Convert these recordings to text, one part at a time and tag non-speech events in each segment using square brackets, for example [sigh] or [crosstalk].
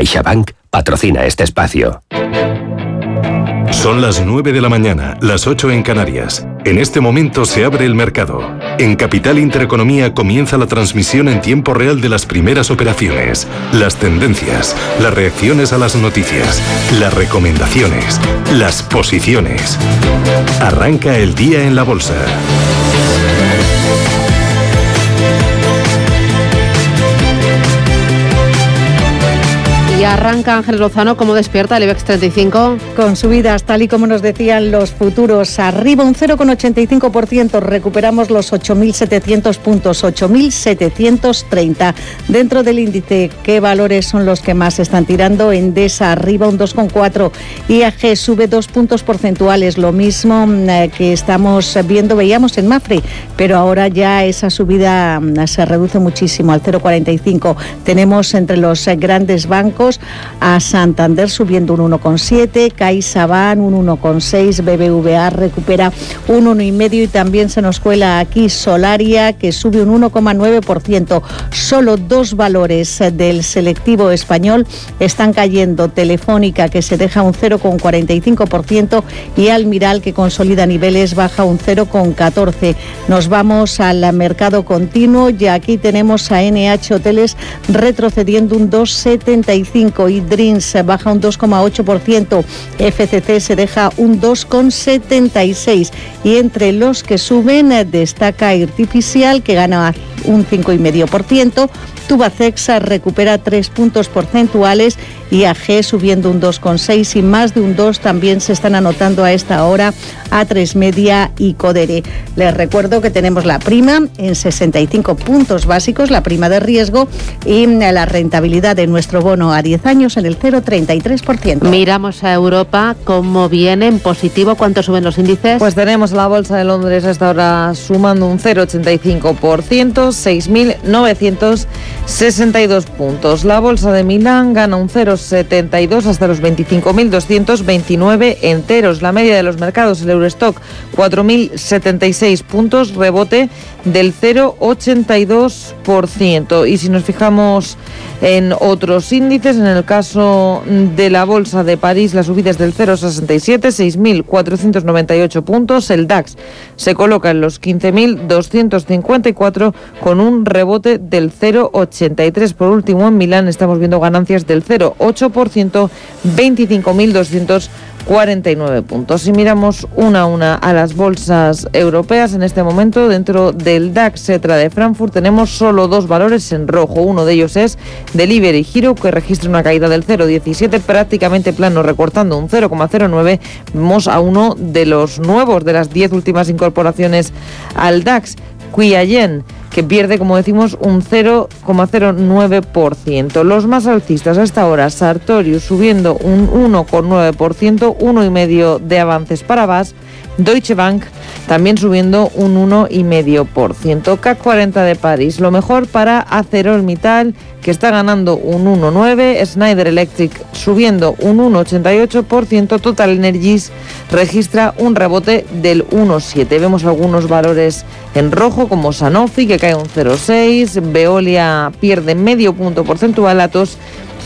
CaixaBank patrocina este espacio. Son las 9 de la mañana, las 8 en Canarias. En este momento se abre el mercado. En Capital Intereconomía comienza la transmisión en tiempo real de las primeras operaciones, las tendencias, las reacciones a las noticias, las recomendaciones, las posiciones. Arranca el día en la bolsa. Arranca Ángel Lozano, ¿cómo despierta el IBEX 35? Con subidas, tal y como nos decían los futuros, arriba un 0,85%, recuperamos los 8.700 puntos, 8.730. Dentro del índice, ¿qué valores son los que más están tirando? Endesa arriba un 2,4%, IAG sube dos puntos porcentuales, lo mismo eh, que estamos viendo, veíamos en Mafre, pero ahora ya esa subida mm, se reduce muchísimo al 0,45%. Tenemos entre los eh, grandes bancos a Santander subiendo un 1,7, CaixaBank un 1,6, BBVA recupera un 1,5 y también se nos cuela aquí Solaria que sube un 1,9%. Solo dos valores del selectivo español están cayendo. Telefónica que se deja un 0,45% y Almiral que consolida niveles baja un 0,14. Nos vamos al mercado continuo y aquí tenemos a NH Hoteles retrocediendo un 2,75 y Dreams baja un 2,8%, FCC se deja un 2,76 y entre los que suben destaca Artificial que gana un 5,5%, Tubacex recupera 3 puntos porcentuales y AG subiendo un 2,6 y más de un 2 también se están anotando a esta hora a 3 Media y Codere. Les recuerdo que tenemos la prima en 65 puntos básicos, la prima de riesgo y la rentabilidad de nuestro bono a 10 años en el 0,33%. Miramos a Europa, ¿cómo viene en positivo? ¿Cuánto suben los índices? Pues tenemos la Bolsa de Londres hasta ahora sumando un 0,85%, 6.962 puntos. La Bolsa de Milán gana un 0,5%. 72 hasta los 25.229 enteros. La media de los mercados, el Eurostock, 4.076 puntos, rebote del 0,82%. Y si nos fijamos en otros índices, en el caso de la Bolsa de París, la subida es del 0,67, 6.498 puntos. El DAX se coloca en los 15.254 con un rebote del 0,83. Por último, en Milán estamos viendo ganancias del 0,8%, 25.200 49 puntos. Si miramos una a una a las bolsas europeas, en este momento dentro del DAX Cetra de Frankfurt tenemos solo dos valores en rojo. Uno de ellos es Delivery Giro, que registra una caída del 0,17, prácticamente plano, recortando un 0,09. Vemos a uno de los nuevos de las 10 últimas incorporaciones al DAX, Quiayen que pierde, como decimos, un 0,09%. Los más alcistas hasta ahora, Sartorius subiendo un 1,9%, 1,5% de avances para VAS, Deutsche Bank también subiendo un 1,5%. CAC 40 de París, lo mejor para ArcelorMittal, que está ganando un 1,9%, Schneider Electric subiendo un 1,88%, Total Energies registra un rebote del 1,7%. Vemos algunos valores en rojo como Sanofi, que cae un 0,6%, Veolia pierde medio punto porcentual, Atos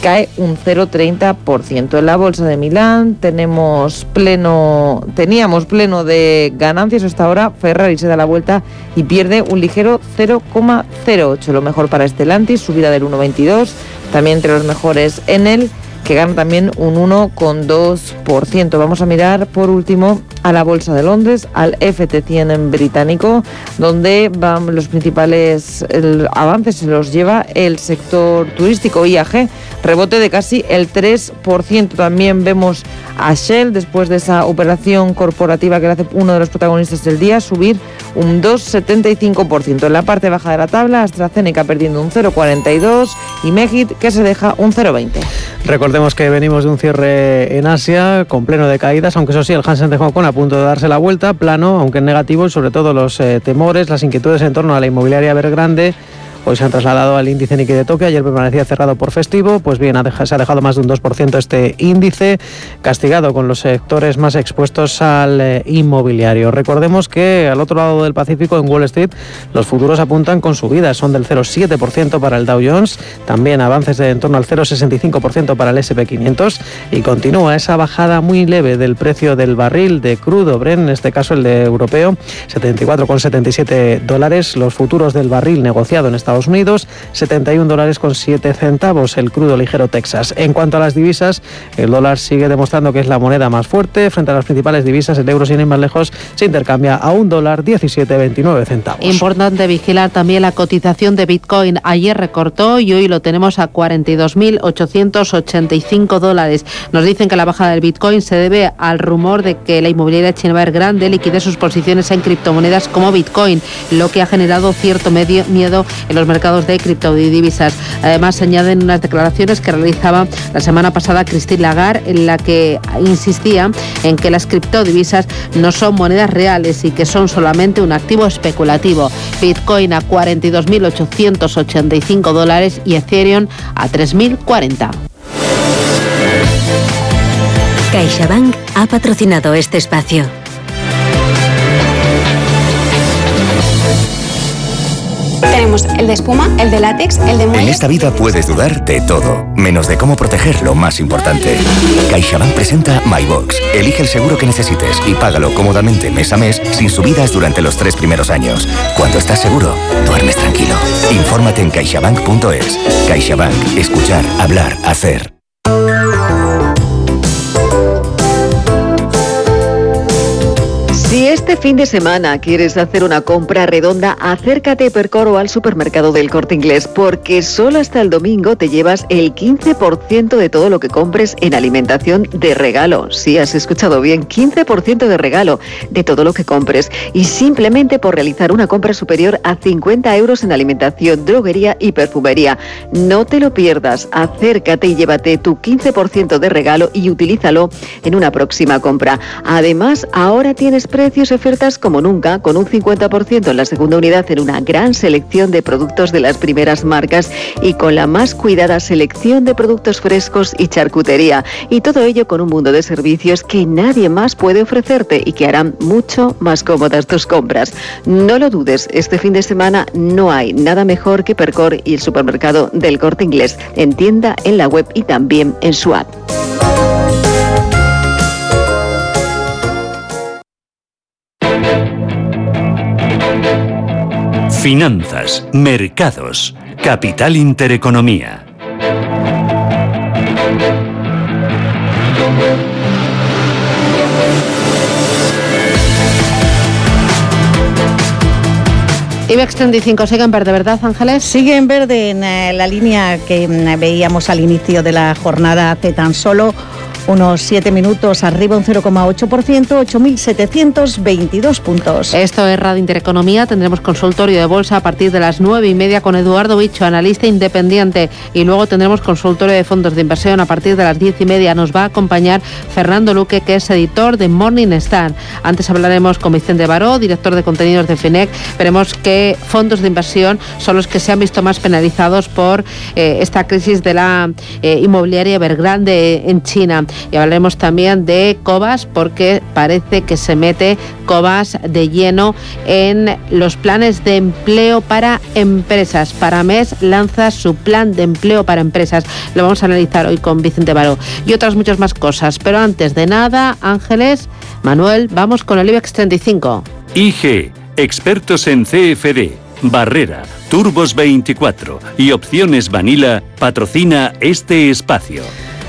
cae un 0,30%. En la bolsa de Milán tenemos pleno, teníamos pleno de ganancias hasta ahora. Ferrari se da la vuelta y pierde un ligero 0,08. Lo mejor para Stellantis, subida del 1,22. También entre los mejores en el que gana también un 1,2%. Vamos a mirar por último a la Bolsa de Londres, al FT100 británico, donde van los principales avances se los lleva el sector turístico IAG, rebote de casi el 3%. También vemos a Shell, después de esa operación corporativa que le hace uno de los protagonistas del día, subir un 2,75%. En la parte baja de la tabla, AstraZeneca perdiendo un 0,42 y Megit que se deja un 0,20. Recordemos que venimos de un cierre en Asia con pleno de caídas, aunque eso sí, el Hansen de Hong Kong a punto de darse la vuelta, plano, aunque en negativo, y sobre todo los eh, temores, las inquietudes en torno a la inmobiliaria Evergrande hoy se han trasladado al índice Nikkei de Tokio. Ayer permanecía cerrado por festivo. Pues bien, se ha dejado más de un 2% este índice, castigado con los sectores más expuestos al eh, inmobiliario. Recordemos que al otro lado del Pacífico, en Wall Street, los futuros apuntan con subidas. Son del 0,7% para el Dow Jones, también avances de en torno al 0,65% para el SP500 y continúa esa bajada muy leve del precio del barril de crudo Bren, en este caso el de europeo, 74,77 dólares. Los futuros del barril negociado en Estados Unidos, 71 dólares con 7 centavos el crudo ligero Texas. En cuanto a las divisas, el dólar sigue demostrando que es la moneda más fuerte. Frente a las principales divisas, el euro sin ir más lejos se intercambia a un dólar 17,29 centavos. Importante vigilar también la cotización de Bitcoin. Ayer recortó y hoy lo tenemos a 42.885 dólares. Nos dicen que la bajada del Bitcoin se debe al rumor de que la inmobiliaria china grande liquide sus posiciones en criptomonedas como Bitcoin, lo que ha generado cierto medio miedo en los mercados de criptodivisas. Además, se añaden unas declaraciones que realizaba la semana pasada Christine Lagarde, en la que insistía en que las criptodivisas no son monedas reales y que son solamente un activo especulativo. Bitcoin a 42.885 dólares y Ethereum a 3.040. CaixaBank ha patrocinado este espacio. Tenemos el de espuma, el de látex, el de muelle. En esta vida puedes dudar de todo, menos de cómo proteger lo más importante. CaixaBank presenta MyBox. Elige el seguro que necesites y págalo cómodamente mes a mes sin subidas durante los tres primeros años. Cuando estás seguro, duermes tranquilo. Infórmate en caixabank.es. CaixaBank. Escuchar, hablar, hacer. Este fin de semana quieres hacer una compra redonda, acércate a Percoro al supermercado del Corte Inglés, porque solo hasta el domingo te llevas el 15% de todo lo que compres en alimentación de regalo. Si has escuchado bien, 15% de regalo de todo lo que compres. Y simplemente por realizar una compra superior a 50 euros en alimentación, droguería y perfumería. No te lo pierdas, acércate y llévate tu 15% de regalo y utilízalo en una próxima compra. Además, ahora tienes precios ofertas como nunca, con un 50% en la segunda unidad en una gran selección de productos de las primeras marcas y con la más cuidada selección de productos frescos y charcutería. Y todo ello con un mundo de servicios que nadie más puede ofrecerte y que harán mucho más cómodas tus compras. No lo dudes, este fin de semana no hay nada mejor que Percor y el supermercado del corte inglés en tienda, en la web y también en su app. Finanzas, mercados, capital intereconomía. IBEX 35 sigue en verde, ¿verdad, Ángeles? Sigue en verde en eh, la línea que mm, veíamos al inicio de la jornada hace tan solo unos 7 minutos arriba un 0,8%, 8.722 puntos. Esto es Radio Intereconomía. Tendremos consultorio de bolsa a partir de las 9 y media con Eduardo Bicho, analista independiente. Y luego tendremos consultorio de fondos de inversión a partir de las 10 y media. Nos va a acompañar Fernando Luque, que es editor de Morning Star. Antes hablaremos con Vicente Baró, director de contenidos de FINEC. Veremos qué fondos de inversión son los que se han visto más penalizados por eh, esta crisis de la eh, inmobiliaria Evergrande en China. Y hablaremos también de Cobas porque parece que se mete Cobas de lleno en los planes de empleo para empresas. Para mes lanza su plan de empleo para empresas. Lo vamos a analizar hoy con Vicente Baró y otras muchas más cosas. Pero antes de nada, Ángeles, Manuel, vamos con el IBEX 35. IG, expertos en CFD. Barrera, Turbos 24 y Opciones Vanilla patrocina este espacio.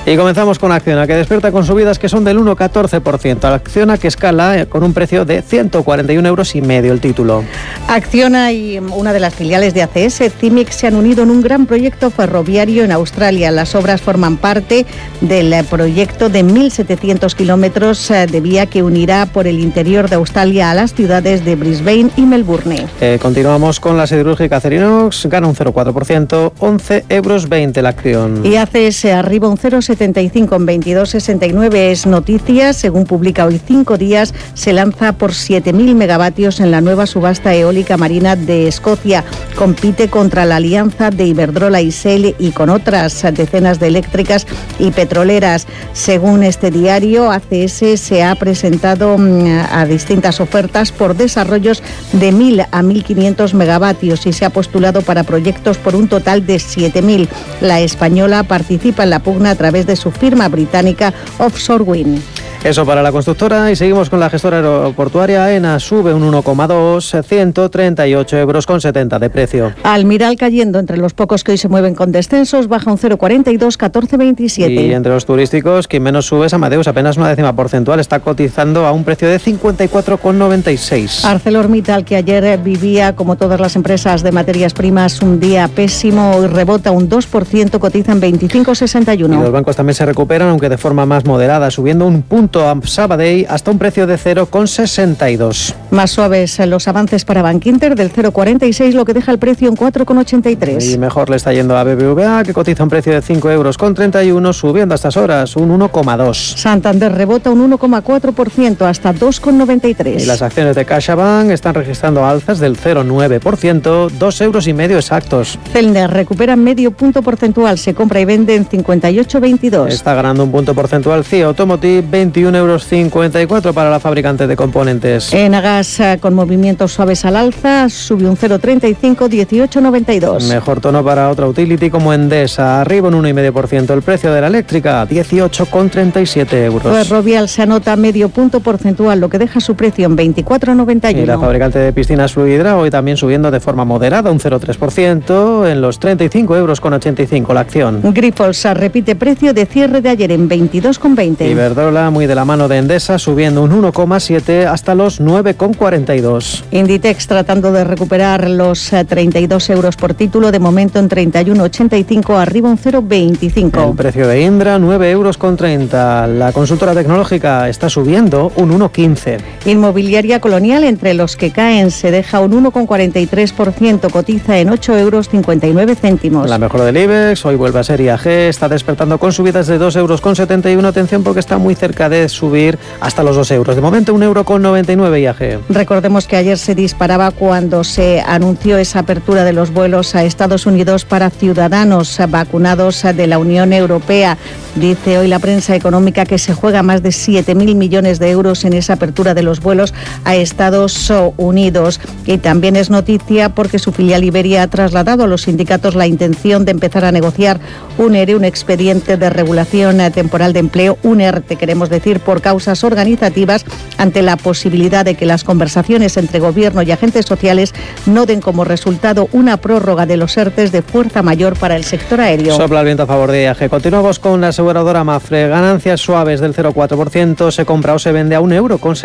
Y comenzamos con Acciona, que despierta con subidas que son del 1,14%. Acciona que escala eh, con un precio de 141 euros y medio el título. Acciona y una de las filiales de ACS, CIMIC, se han unido en un gran proyecto ferroviario en Australia. Las obras forman parte del eh, proyecto de 1.700 kilómetros eh, de vía que unirá por el interior de Australia a las ciudades de Brisbane y Melbourne. continuamos con la siderúrgica Cerinox, gana un 0,4%, 11 euros 20 la acción. Y ACS arriba un 0,7 21,75 en 22,69 es noticia. Según publica hoy Cinco Días, se lanza por 7.000 megavatios en la nueva subasta eólica marina de Escocia. Compite contra la alianza de Iberdrola y Shell y con otras decenas de eléctricas y petroleras. Según este diario, ACS se ha presentado mm, a distintas ofertas por desarrollos de 1.000 a 1.500 megavatios y se ha postulado para proyectos por un total de 7.000. La española participa en la pugna a través de su firma británica Offshore Wind. Eso para la constructora y seguimos con la gestora aeroportuaria. ENA sube un 1,2, 138 euros con 70 de precio. Almiral cayendo entre los pocos que hoy se mueven con descensos, baja un 0,42, 14,27. Y entre los turísticos, quien menos sube es Amadeus, apenas una décima porcentual, está cotizando a un precio de 54,96. ArcelorMittal, que ayer vivía, como todas las empresas de materias primas, un día pésimo, y rebota un 2%, cotiza en 25,61. Y los bancos también se recuperan, aunque de forma más moderada, subiendo un punto a Sabadell hasta un precio de 0,62. Más suaves los avances para Bankinter del 0,46, lo que deja el precio en 4,83. Y mejor le está yendo a BBVA, que cotiza un precio de 5 euros con 31, subiendo a estas horas un 1,2. Santander rebota un 1,4% hasta 2,93. Y las acciones de CaixaBank están registrando alzas del 0,9%, 2 euros y medio exactos. Celner recupera medio punto porcentual, se compra y vende en 58,22. Está ganando un punto porcentual CIE Automotive 21 51,54 euros para la fabricante de componentes. En Agas, eh, con movimientos suaves al alza, sube un 0,35, 18,92. Mejor tono para otra utility como Endesa, arriba un 1,5%. El precio de la eléctrica, 18,37 euros. Ferrovial se anota medio punto porcentual, lo que deja su precio en 24,91. Y la fabricante de piscinas Fluidra hoy también subiendo de forma moderada, un 0,3%, en los 35 euros con 85 la acción. Grifols repite precio de cierre de ayer en 22,20. Iberdrola muy de la mano de Endesa, subiendo un 1,7 hasta los 9,42. Inditex tratando de recuperar los 32 eh, euros por título, de momento en 31,85, arriba un 0,25. El precio de Indra, 9 euros con 30. La consultora tecnológica está subiendo un 1,15. Inmobiliaria colonial, entre los que caen, se deja un 1,43%, cotiza en 8 euros 59 céntimos. La mejor del IBEX, hoy vuelve a ser IAG, está despertando con subidas de 2 euros con 71. Atención porque está muy cerca de subir hasta los 2 euros. De momento un euro con 99 IAG. Recordemos que ayer se disparaba cuando se anunció esa apertura de los vuelos a Estados Unidos para ciudadanos vacunados de la Unión Europea. Dice hoy la prensa económica que se juega más de 7.000 millones de euros en esa apertura de los vuelos a Estados Unidos. Y también es noticia porque su filial Iberia ha trasladado a los sindicatos la intención de empezar a negociar un ERE, un expediente de regulación temporal de empleo, un ERTE, queremos decir por causas organizativas ante la posibilidad de que las conversaciones entre gobierno y agentes sociales no den como resultado una prórroga de los ERTES de fuerza mayor para el sector aéreo. Sopla el viento a favor de IAG. Continuamos con la aseguradora Mafre. Ganancias suaves del 0,4%. Se compra o se vende a 1,76 euro con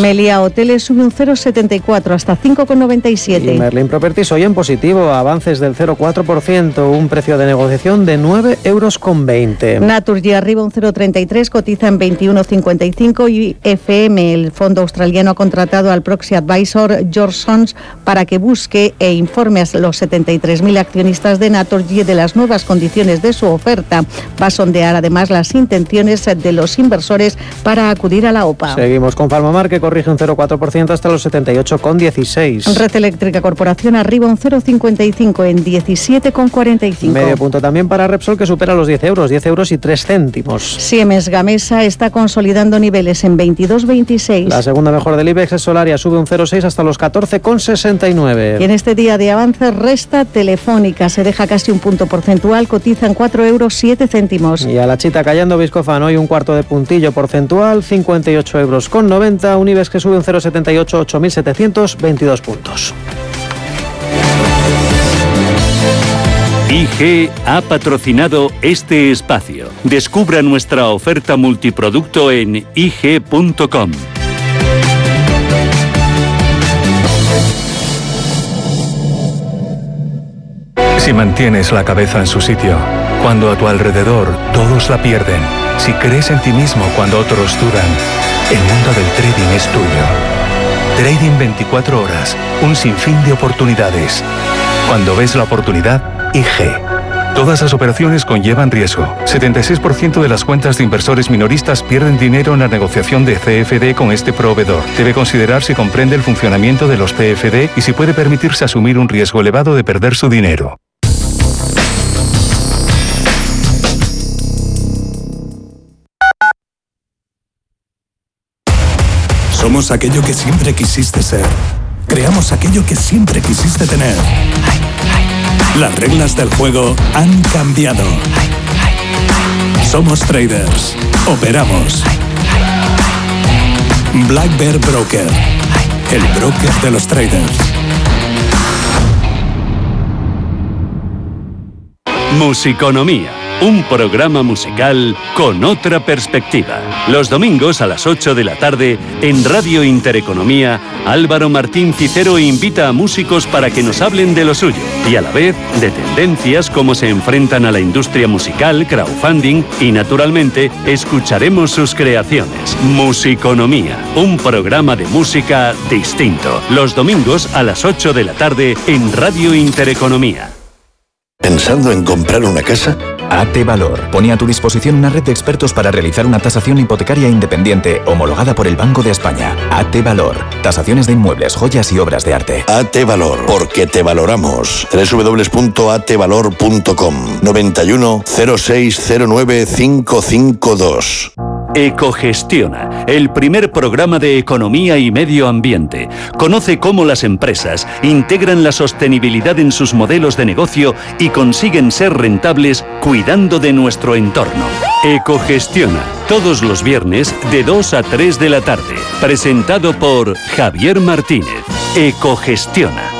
Melia Hoteles sube un 0,74 hasta 5,97. Y Merlin Properties hoy en positivo. Avances del 0,4%. Un precio de negociación de 9,20 euros con Naturgy arriba un 0,33. Cotiza en 21.55 y FM, el fondo australiano, ha contratado al proxy advisor George Sons para que busque e informe a los 73.000 accionistas de Naturgy de las nuevas condiciones de su oferta. Va a sondear además las intenciones de los inversores para acudir a la OPA. Seguimos con Farmamar que corrige un 0,4% hasta los 78,16. Red Eléctrica Corporación arriba un 0,55 en 17,45. Medio punto también para Repsol que supera los 10 euros, 10 euros y 3 céntimos. Siemens Gamesa está consolidando niveles en 22,26. La segunda mejor del IBEX es Solaria, sube un 0,6 hasta los 14,69. Y en este día de avance resta Telefónica, se deja casi un punto porcentual, cotiza en 4 euros 7 céntimos. Y a la chita callando Viscofan, hoy un cuarto de puntillo porcentual, 58 euros con 90, un IBEX que sube un 0,78, 8.722 puntos. IG ha patrocinado este espacio. Descubra nuestra oferta multiproducto en IG.com. Si mantienes la cabeza en su sitio, cuando a tu alrededor todos la pierden, si crees en ti mismo cuando otros dudan, el mundo del trading es tuyo. Trading 24 horas, un sinfín de oportunidades. Cuando ves la oportunidad, IG. Todas las operaciones conllevan riesgo. 76% de las cuentas de inversores minoristas pierden dinero en la negociación de CFD con este proveedor. Debe considerar si comprende el funcionamiento de los CFD y si puede permitirse asumir un riesgo elevado de perder su dinero. Somos aquello que siempre quisiste ser. Creamos aquello que siempre quisiste tener. Las reglas del juego han cambiado. Somos traders. Operamos. Black Bear Broker. El broker de los traders. Musiconomía un programa musical con otra perspectiva. Los domingos a las 8 de la tarde en Radio Intereconomía, Álvaro Martín Cicero invita a músicos para que nos hablen de lo suyo y a la vez de tendencias, cómo se enfrentan a la industria musical, crowdfunding y naturalmente escucharemos sus creaciones. Musiconomía, un programa de música distinto. Los domingos a las 8 de la tarde en Radio Intereconomía. ¿Pensando en comprar una casa? AT Valor pone a tu disposición una red de expertos para realizar una tasación hipotecaria independiente homologada por el Banco de España. AT Valor. Tasaciones de inmuebles, joyas y obras de arte. AT Valor. Porque te valoramos. www.atvalor.com 91 0609 552. Ecogestiona, el primer programa de economía y medio ambiente. Conoce cómo las empresas integran la sostenibilidad en sus modelos de negocio y consiguen ser rentables cuidando de nuestro entorno. Ecogestiona, todos los viernes de 2 a 3 de la tarde. Presentado por Javier Martínez. Ecogestiona.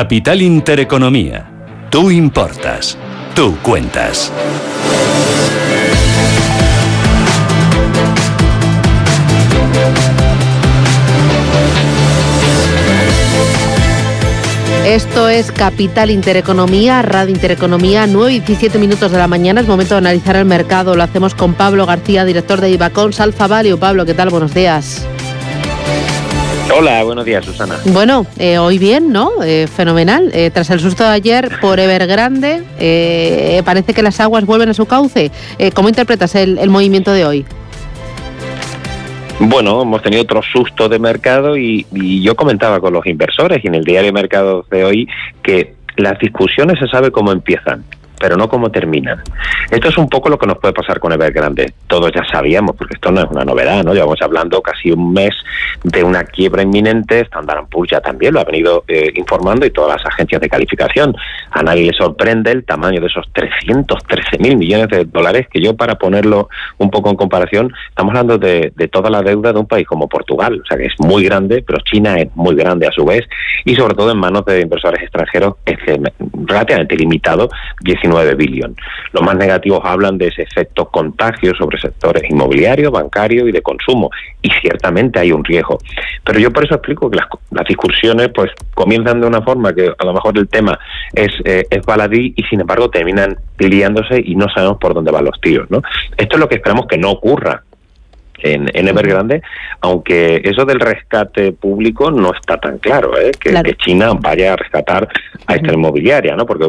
Capital Intereconomía. Tú importas. Tú cuentas. Esto es Capital Intereconomía, Radio Intereconomía, 9 y 17 minutos de la mañana. Es momento de analizar el mercado. Lo hacemos con Pablo García, director de Ibacons Alfa Value. Pablo, ¿qué tal? Buenos días. Hola, buenos días, Susana. Bueno, eh, hoy bien, ¿no? Eh, fenomenal. Eh, tras el susto de ayer por Evergrande, parece que las aguas vuelven a su cauce. ¿Cómo interpretas el, movimiento de hoy? Bueno, hemos tenido otro susto de mercado y, y, yo comentaba con los inversores y en el diario de mercados de hoy que las discusiones se sabe cómo empiezan pero no cómo terminan. Esto es un poco lo que nos puede pasar con Evergrande. Todos ya sabíamos, porque esto no es una novedad, ¿no? Llevamos hablando casi un mes de una quiebra inminente. Standard Poor's ya también lo ha venido eh, informando y todas las agencias de calificación. A nadie le sorprende el tamaño de esos 313 mil millones de dólares que yo, para ponerlo un poco en comparación, estamos hablando de, de toda la deuda de un país como Portugal. O sea que es muy grande, pero China es muy grande a su vez y sobre todo en manos de inversores extranjeros es relativamente limitado, 19 9 billón. Los más negativos hablan de ese efecto contagio sobre sectores inmobiliarios, bancarios y de consumo. Y ciertamente hay un riesgo. Pero yo por eso explico que las, discusiones pues comienzan de una forma que a lo mejor el tema es, eh, es baladí y sin embargo terminan liándose y no sabemos por dónde van los tiros. ¿no? Esto es lo que esperamos que no ocurra en, en Evergrande, aunque eso del rescate público no está tan claro, ¿eh? que, que, China vaya a rescatar a esta inmobiliaria, ¿no? porque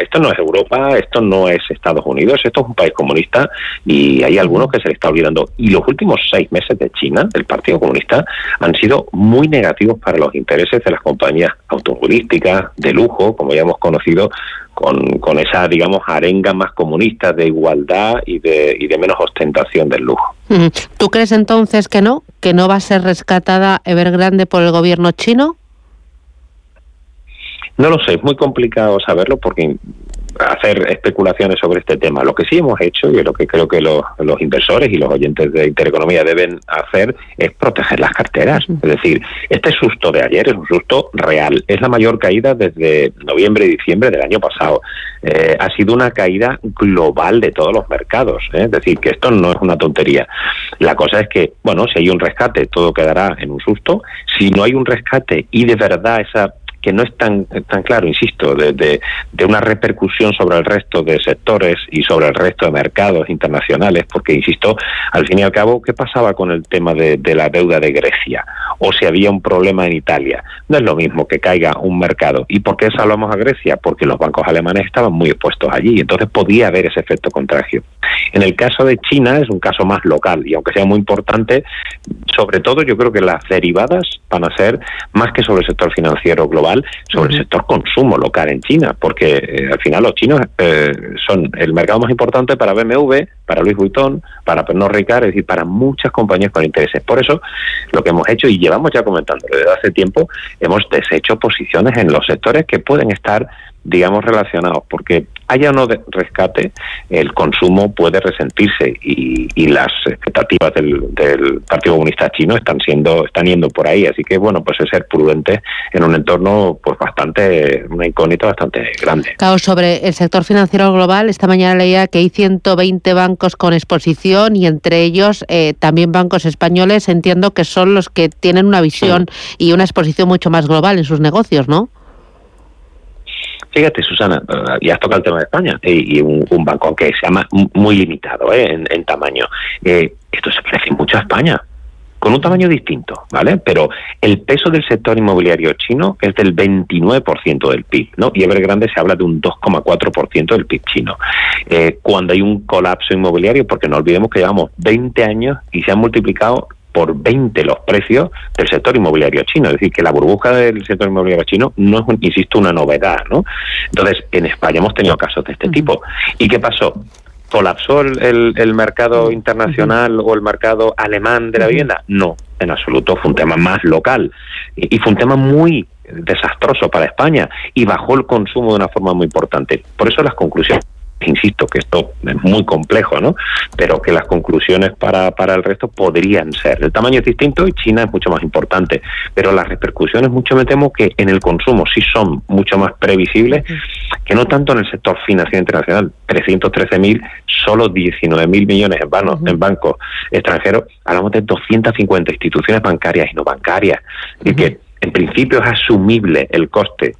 esto no es Europa, esto no es Estados Unidos, esto es un país comunista y hay algunos que se le está olvidando. Y los últimos seis meses de China, del Partido Comunista, han sido muy negativos para los intereses de las compañías automovilísticas, de lujo, como ya hemos conocido, con, con esa, digamos, arenga más comunista de igualdad y de, y de menos ostentación del lujo. ¿Tú crees entonces que no? ¿Que no va a ser rescatada Evergrande por el gobierno chino? No lo sé, es muy complicado saberlo porque hacer especulaciones sobre este tema. Lo que sí hemos hecho y lo que creo que los, inversores y los oyentes de Intereconomía deben hacer es proteger las carteras. Es decir, este susto de ayer es un susto real. Es la mayor caída desde noviembre y diciembre del año pasado. Eh, ha sido una caída global de todos los mercados. ¿eh? Es decir, que esto no es una tontería. La cosa es que, bueno, si hay un rescate, todo quedará en un susto. Si no hay un rescate y de verdad esa que no es tan, tan claro, insisto, de, de, una repercusión sobre el resto de sectores y sobre el resto de mercados internacionales, porque, insisto, al fin y al cabo, ¿qué pasaba con el tema de, de la deuda de Grecia? O si había un problema en Italia. No es lo mismo que caiga un mercado. ¿Y por qué salvamos a Grecia? Porque los bancos alemanes estaban muy expuestos allí, entonces podía haber ese efecto contagio. En el caso de China es un caso más local y aunque sea muy importante, sobre todo yo creo que las derivadas van a ser más que sobre el sector financiero global, sobre el sector consumo local en China, porque eh, al final los chinos eh, son el mercado más importante para BMW, para Luis Vuitton, para Pernod Ricard, es decir, para muchas compañías con intereses. Por eso, lo que hemos hecho, y llevamos ya comentando desde hace tiempo, hemos deshecho posiciones en los sectores que pueden estar digamos, relacionados, porque haya o no de rescate, el consumo puede resentirse y, y las expectativas del, del, Partido Comunista Chino están siendo, están yendo por ahí, así que bueno, pues es ser prudente en un entorno pues bastante, una incógnita bastante grande. Claro, sobre el sector financiero global, esta mañana leía que hay 120 bancos con exposición y entre ellos eh, también bancos españoles, entiendo que son los que tienen una visión y una exposición mucho más global en sus negocios, ¿no? Fíjate, Susana, y has tocado el tema de España y, un, banco que se llama muy limitado ¿eh? en, tamaño. Eh, esto se parece mucho a España, con un tamaño distinto, ¿vale? Pero el peso del sector inmobiliario chino es del 29% del PIB, ¿no? Y Evergrande se habla de un 2,4% del PIB chino. Eh, cuando hay un colapso inmobiliario, porque no olvidemos que llevamos 20 años y se han multiplicado por 20 los precios del sector inmobiliario chino. Es decir, que la burbuja del sector inmobiliario chino no es, insisto, una novedad, ¿no? Entonces, en España hemos tenido casos de este tipo. ¿Y qué pasó? ¿Colapsó el, el, mercado internacional o el mercado alemán de la vivienda? No, en absoluto. Fue un tema más local. Y, y fue un tema muy desastroso para España y bajó el consumo de una forma muy importante. Por eso las conclusiones insisto que esto es muy complejo, ¿no? Pero que las conclusiones para, para el resto podrían ser. El tamaño es distinto y China es mucho más importante, pero las repercusiones mucho me temo que en el consumo sí son mucho más previsibles que no tanto en el sector financiero internacional. 313.000, solo 19.000 millones en, vano, en bancos extranjeros. Hablamos de 250 instituciones bancarias y no bancarias. Y que en principio es asumible el coste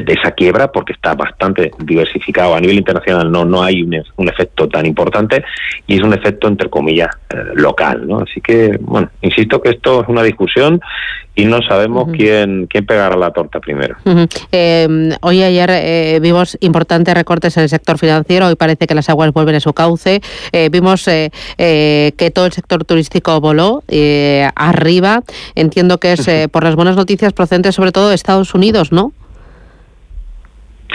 de esa quiebra porque está bastante diversificado a nivel internacional no no hay un, un efecto tan importante y es un efecto entre comillas eh, local no así que bueno insisto que esto es una discusión y no sabemos quién quién pegará la torta primero. Eh, hoy ayer eh, vimos importantes recortes en el sector financiero hoy parece que las aguas vuelven a su cauce. Vimos que todo el sector turístico voló arriba. Entiendo que es por las buenas noticias procedentes sobre todo de Estados Unidos no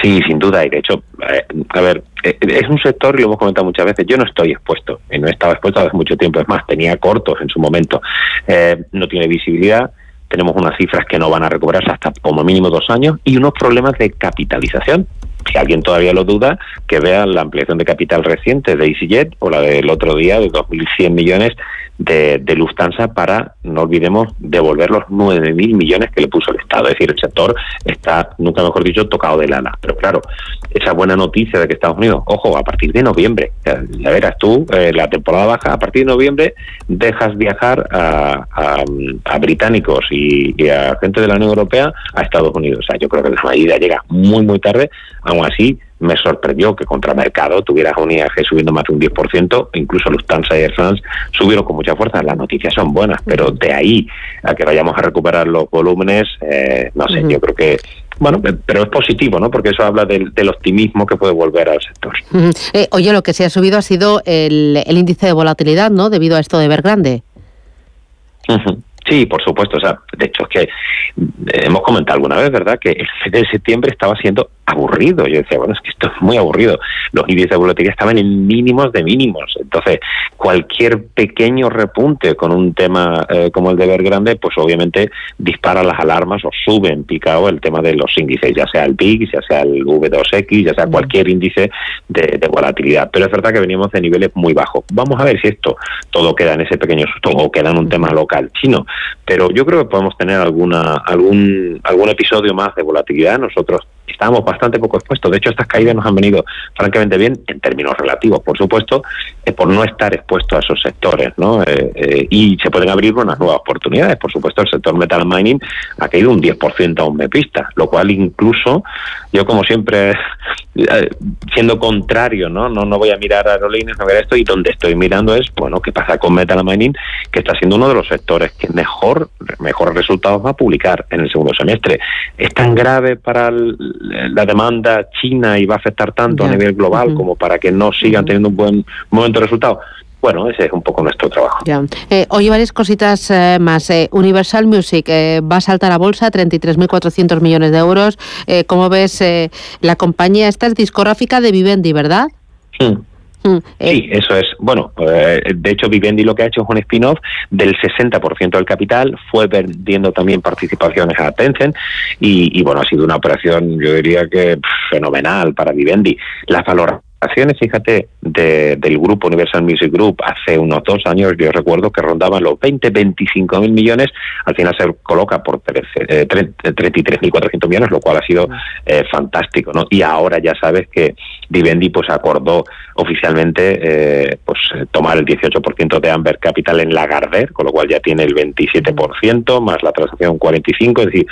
Sí, sin duda. Y de hecho, eh, a ver, eh, es un sector, y lo hemos comentado muchas veces, yo no estoy expuesto, y no he estado expuesto hace mucho tiempo, es más, tenía cortos en su momento. Eh, no tiene visibilidad, tenemos unas cifras que no van a recuperarse hasta como mínimo dos años y unos problemas de capitalización. Si alguien todavía lo duda, que vea la ampliación de capital reciente de EasyJet o la del otro día de 2.100 millones de, de, Lufthansa para, no olvidemos, devolver los 9.000 millones que le puso el Estado. Es decir, el sector está, nunca mejor dicho, tocado de lana. Pero claro, esa buena noticia de que Estados Unidos, ojo, a partir de noviembre, ya verás tú, eh, la temporada baja, a partir de noviembre dejas viajar a, británicos y, y, a gente de la Unión Europea a Estados Unidos. O sea, yo creo que la medida llega muy, muy tarde. Aún así, me sorprendió que contra mercado tuvieras un IAG subiendo más de un 10%, incluso Lufthansa y Air France subieron con mucha fuerza. Las noticias son buenas, pero de ahí a que vayamos a recuperar los volúmenes, eh, no sé, yo creo que bueno, pero es positivo, ¿no? Porque eso habla del, del optimismo que puede volver al sector. eh, oye, lo que se ha subido ha sido el, el, índice de volatilidad, ¿no? Debido a esto de Evergrande. Uh -huh. Sí, por supuesto. O sea, de hecho, es que eh, hemos comentado alguna vez, ¿verdad?, que el mes de septiembre estaba siendo aburrido. Yo decía, bueno, es que esto es muy aburrido. Los índices de volatilidad estaban en mínimos de mínimos. Entonces, cualquier pequeño repunte con un tema eh, como el de Evergrande, pues obviamente dispara las alarmas o sube en picado el tema de los índices, ya sea el PIX, ya sea el V2X, ya sea cualquier índice de, de volatilidad. Pero es verdad que venimos de niveles muy bajos. Vamos a ver si esto todo queda en ese pequeño susto o queda en un tema local chino pero yo creo que podemos tener alguna algún algún episodio más de volatilidad. Nosotros estábamos bastante poco expuestos. De hecho, estas caídas nos han venido francamente bien en términos relativos, por supuesto, eh, por no estar expuestos a esos sectores, ¿no? Eh, eh, y se pueden abrir unas nuevas oportunidades. Por supuesto, el sector metal mining ha caído un 10% a un MEPista, lo cual incluso yo, como siempre, siendo contrario, ¿no? No, no voy a mirar a aerolíneas, no ver esto, y donde estoy mirando es, bueno, qué pasa con metal mining, que está siendo uno de los sectores que mejor mejores resultados va a publicar en el segundo semestre. Es tan grave para la demanda china y va a afectar tanto a nivel global como para que no sigan teniendo un buen momento de resultado. Bueno, ese es un poco nuestro trabajo. Ya. Eh, oye, varias cositas eh, más. Eh, Universal Music va a saltar a bolsa, 33.400 millones de euros. ¿Cómo ves la compañía? Esta es discográfica de Vivendi, ¿verdad? Sí. Mm, sí, eso es. Bueno, de hecho, Vivendi lo que ha hecho es un spin-off del 60% del capital, fue vendiendo también participaciones a Tencent y, y bueno, ha sido una operación, yo diría que fenomenal para Vivendi. Las valoraciones fíjate, del grupo Universal Music Group hace unos dos años, yo recuerdo que rondaban los 20, 25 mil millones, al final se coloca por 33.400 eh, millones, lo cual ha sido eh, fantástico, ¿no? Y ahora ya sabes que Vivendi pues acordó oficialmente eh, pues tomar el 18% de Amber Capital en Lagardère, con lo cual ya tiene el 27%, más la transacción 45%, es decir,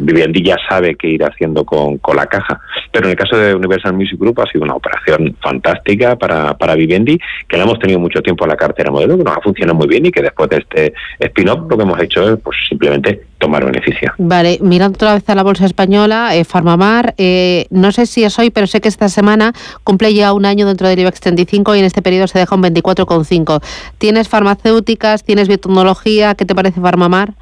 Vivendi ya sabe qué ir haciendo con, con la caja. Pero en el caso de Universal Music Group ha sido una operación fantástica para, para Vivendi, que la hemos tenido mucho tiempo en la cartera modelo, que nos ha funcionado muy bien y que después de este spin-off lo que hemos hecho es pues simplemente tomar beneficio. Vale, mirando otra vez a la bolsa española, eh, Farmamar, eh, no sé si es hoy, pero sé que esta semana cumple ya un año dentro del IBEX 35 y en este periodo se deja un 24,5. ¿Tienes farmacéuticas, tienes biotecnología? ¿Qué te parece Farmamar?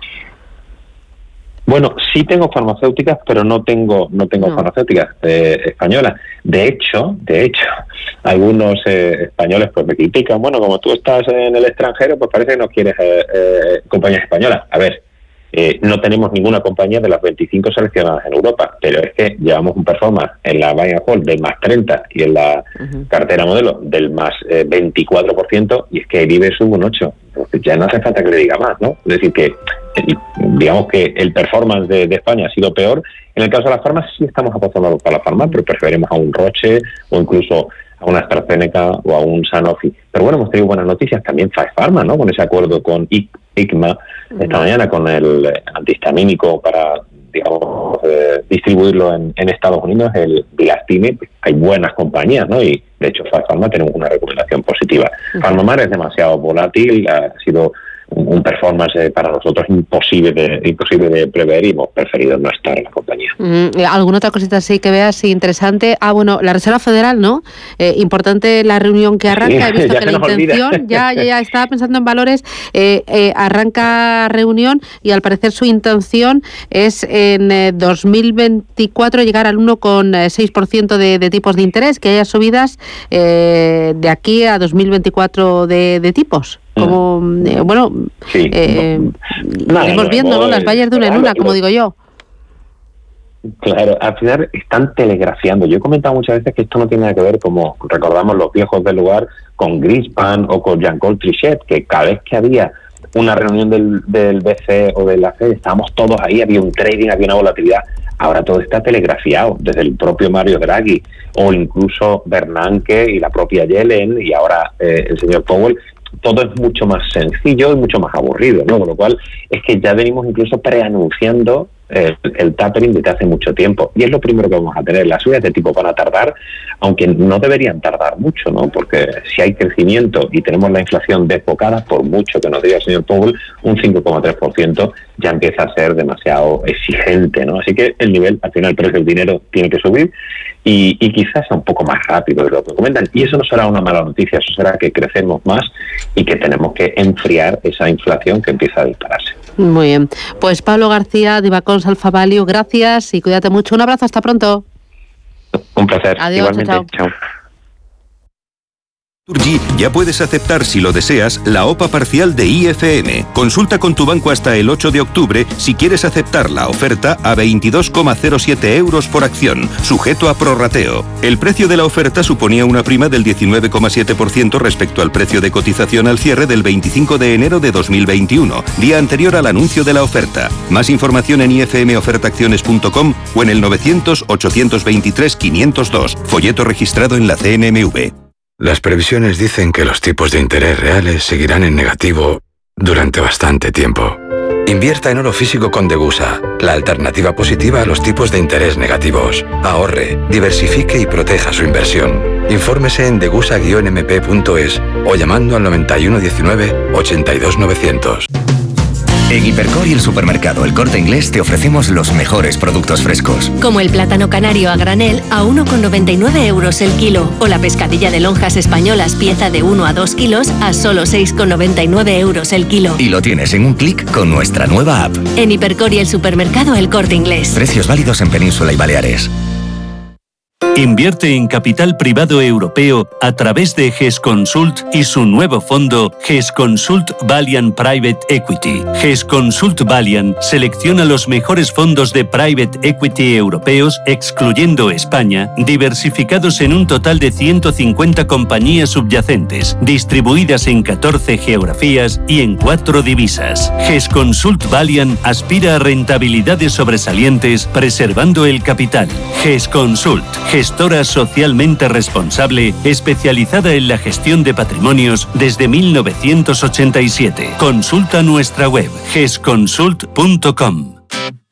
Bueno, sí tengo farmacéuticas, pero no tengo no tengo farmacéuticas eh, españolas. De hecho, de hecho, [laughs] algunos eh, españoles pues me critican. Bueno, como tú estás en el extranjero, pues parece que no quieres eh, eh compañías españolas. A ver, no tenemos ninguna compañía de las 25 seleccionadas en Europa, pero es que llevamos un performance en la Buy Hall del más 30 y en la cartera modelo del más 24%, y es que el IBE sube un 8 ya no hace falta que le diga más, ¿no? Es decir, que digamos que el performance de, España ha sido peor. En el caso de las farmas sí estamos apostando para la farma, pero preferimos a un Roche o incluso a una AstraZeneca o a un Sanofi. Pero bueno, hemos tenido buenas noticias también Pharma, ¿no? Con ese acuerdo con ICMA esta mañana con el antihistamínico para digamos, eh, distribuirlo en, Estados Unidos, el Bilastine, hay buenas compañías, ¿no? Y de hecho, Pharma tenemos una recomendación positiva. Pharmamar es demasiado volátil, ha sido un performance eh, para nosotros imposible de, imposible de prever y hemos preferido no estar en la compañía. Mm, ¿Alguna otra cosita así que veas interesante? Ah, bueno, la Reserva Federal, ¿no? Eh, importante la reunión que arranca. He [laughs] visto que la intención, ya, ya, estaba pensando en valores, eh, arranca reunión y al parecer su intención es en 2024 llegar al 1,6% de, de tipos de interés, que haya subidas de aquí a 2024 de, de tipos como eh, bueno eh, viendo ¿no? las vallas de una en una como digo yo Claro, al final están telegrafiando. Yo he comentado muchas veces que esto no tiene nada que ver, como recordamos los viejos del lugar, con Grispan o con Jean-Claude Trichet, que cada vez que había una reunión del, del BCE o de la FED, estábamos todos ahí, había un trading, había una volatilidad. Ahora todo está telegrafiado, desde el propio Mario Draghi o incluso Bernanke y la propia Yellen y ahora eh, el señor Powell todo es mucho más sencillo y mucho más aburrido, ¿no? Con lo cual es que ya venimos incluso preanunciando el, el, tapering desde hace mucho tiempo. Y es lo primero que vamos a tener. Las subidas de tipo van a tardar, aunque no deberían tardar mucho, ¿no? Porque si hay crecimiento y tenemos la inflación desbocada, por mucho que nos diga el señor Powell, un 5,3% ya empieza a ser demasiado exigente, ¿no? Así que el nivel, al final, el precio del dinero tiene que subir y, y quizás sea un poco más rápido de lo que comentan. Y eso no será una mala noticia, eso será que crecemos más y que tenemos que enfriar esa inflación que empieza a dispararse. Muy bien. Pues Pablo García, de Bacons Alfa Value, gracias y cuídate mucho. Un abrazo, hasta pronto. Un placer. Adiós, Igualmente. chao. chao. Turgi ya puedes aceptar, si lo deseas, la OPA parcial de IFM. Consulta con tu banco hasta el 8 de octubre si quieres aceptar la oferta a 22,07 euros por acción, sujeto a prorrateo. El precio de la oferta suponía una prima del 19,7% respecto al precio de cotización al cierre del 25 de enero de 2021, día anterior al anuncio de la oferta. Más información en ifmofertaacciones.com o en el 900-823-502, folleto registrado en la CNMV. Las previsiones dicen que los tipos de interés reales seguirán en negativo durante bastante tiempo. Invierta en oro físico con Degusa, la alternativa positiva a los tipos de interés negativos. Ahorre, diversifique y proteja su inversión. Infórmese en degusa-mp.es o llamando al 9119 82900. En Hipercor y el supermercado El Corte Inglés te ofrecemos los mejores productos frescos. Como el plátano canario a granel a 1,99 euros el kilo o la pescadilla de lonjas españolas pieza de 1 a 2 kilos a solo 6,99 euros el kilo. Y lo tienes en un clic con nuestra nueva app. En Hipercor y el supermercado El Corte Inglés. Precios válidos en Península y Baleares. Invierte en capital privado europeo a través de GES Consult y su nuevo fondo GES Consult Valiant Private Equity. GES Consult Valiant selecciona los mejores fondos de private equity europeos, excluyendo España, diversificados en un total de 150 compañías subyacentes, distribuidas en 14 geografías y en 4 divisas. GES Consult Valiant aspira a rentabilidades sobresalientes preservando el capital. GES Consult, gestora socialmente responsable especializada en la gestión de patrimonios desde 1987. Consulta nuestra web gesconsult.com.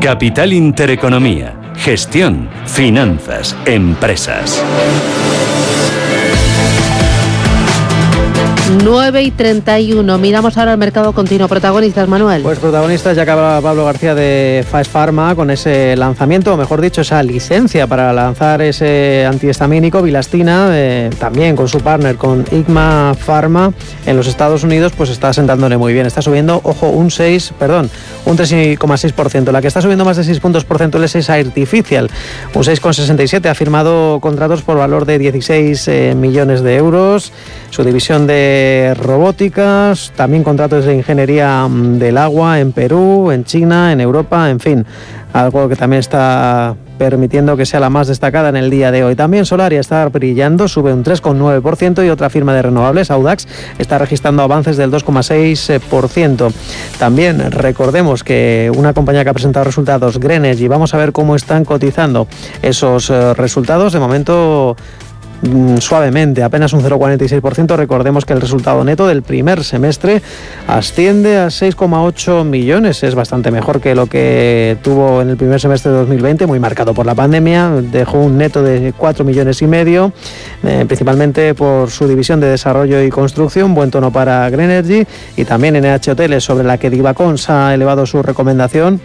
Capital Intereconomía. Gestión, finanzas, empresas. 9 y 31. Miramos ahora el mercado continuo. Protagonistas, Manuel. Pues protagonistas, ya hablaba Pablo García de Faes Pharma con ese lanzamiento, o mejor dicho, esa licencia para lanzar ese antihistamínico, Vilastina, eh, también con su partner, con Igma Pharma, en los Estados Unidos, pues está sentándole muy bien. Está subiendo, ojo, un 6, perdón, un 3,6%. La que está subiendo más de 6 puntos porcentuales es Artificial, un 6,67. Ha firmado contratos por valor de 16 eh, millones de euros. Su división de robóticas, también contratos de ingeniería mm, del agua en Perú, en China, en Europa, en fin, algo que también está permitiendo que sea la más destacada en el día de hoy. También Solaria está brillando, sube un 3,9% y otra firma de renovables, Audax, está registrando avances del 2,6%. También recordemos que una compañía que ha presentado resultados, Greenwich, vamos a ver cómo están cotizando esos eh, resultados. De momento mm, suavemente, apenas un 0,46%. Recordemos que el resultado neto del primer semestre asciende a 6,8 millones. Es bastante mejor que lo que tuvo en el primer semestre de 2020, muy marcado por la pandemia. Dejó un neto de 4 millones y medio, eh, principalmente por su división de desarrollo y construcción. Buen tono para Greenergy y también NH Hoteles, sobre la que Divacons ha elevado su recomendación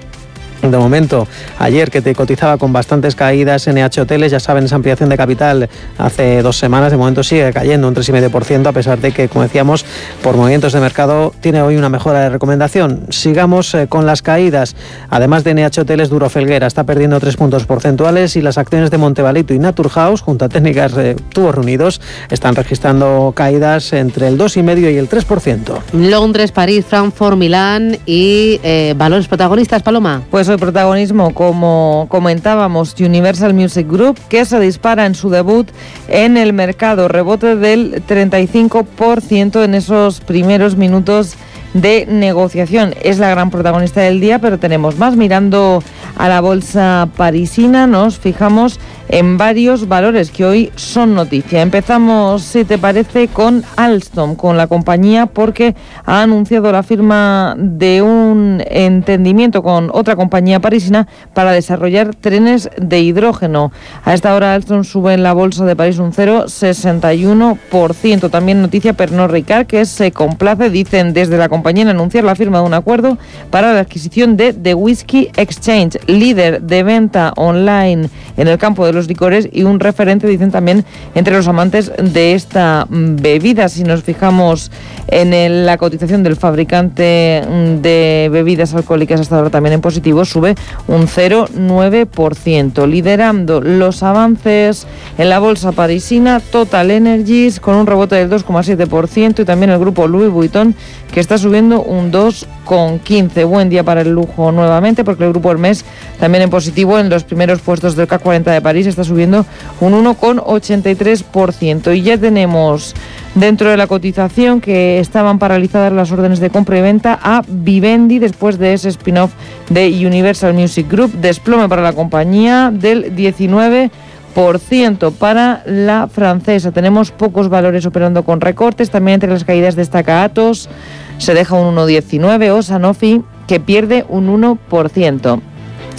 de momento, ayer que te cotizaba con bastantes caídas NH Hoteles, ya saben, esa ampliación de capital hace dos semanas, de momento sigue cayendo un 3,5%, a pesar de que, como decíamos, por movimientos de mercado tiene hoy una mejora de recomendación. Sigamos eh, con las caídas. Además de NH Hoteles, Duro Felguera está perdiendo 3 puntos porcentuales y las acciones de Montevalito y Naturhaus, junto a técnicas de tubos reunidos, están registrando caídas entre el 2,5 y el 3%. Londres, París, Frankfurt, Milán y eh, valores protagonistas, Paloma. Pues de protagonismo, como comentábamos, Universal Music Group, que se dispara en su debut en el mercado, rebote del 35% en esos primeros minutos de negociación. Es la gran protagonista del día, pero tenemos más. Mirando a la bolsa parisina, nos fijamos en varios valores que hoy son noticia. Empezamos, si te parece, con Alstom, con la compañía, porque ha anunciado la firma de un entendimiento con otra compañía parisina para desarrollar trenes de hidrógeno. A esta hora Alstom sube en la bolsa de París un 0,61%. También noticia Pernod Ricard, que se complace, dicen desde la compañía, en anunciar la firma de un acuerdo para la adquisición de The Whiskey Exchange, líder de venta online en el campo de los licores y un referente, dicen también, entre los amantes de esta mm, bebida. Si nos fijamos en la cotización del fabricante mm, de bebidas alcohólicas hasta ahora también en positivo, sube un 0,9%, liderando los avances en la bolsa parisina Total Energies con un rebote del 2,7% y también el grupo Louis Vuitton que está subiendo un 2,15. Buen día para el lujo nuevamente porque el grupo Hermes también en positivo en los primeros puestos del CAC 40 de París está subiendo un 1,83%. Y ya tenemos dentro de la cotización que estaban paralizadas las órdenes de compra y venta a Vivendi después de ese spin-off de Universal Music Group. Desplome para la compañía del 19% para la francesa. Tenemos pocos valores operando con recortes. También entre las caídas destaca Atos, se deja un 1,19 o Sanofi, que pierde un 1%.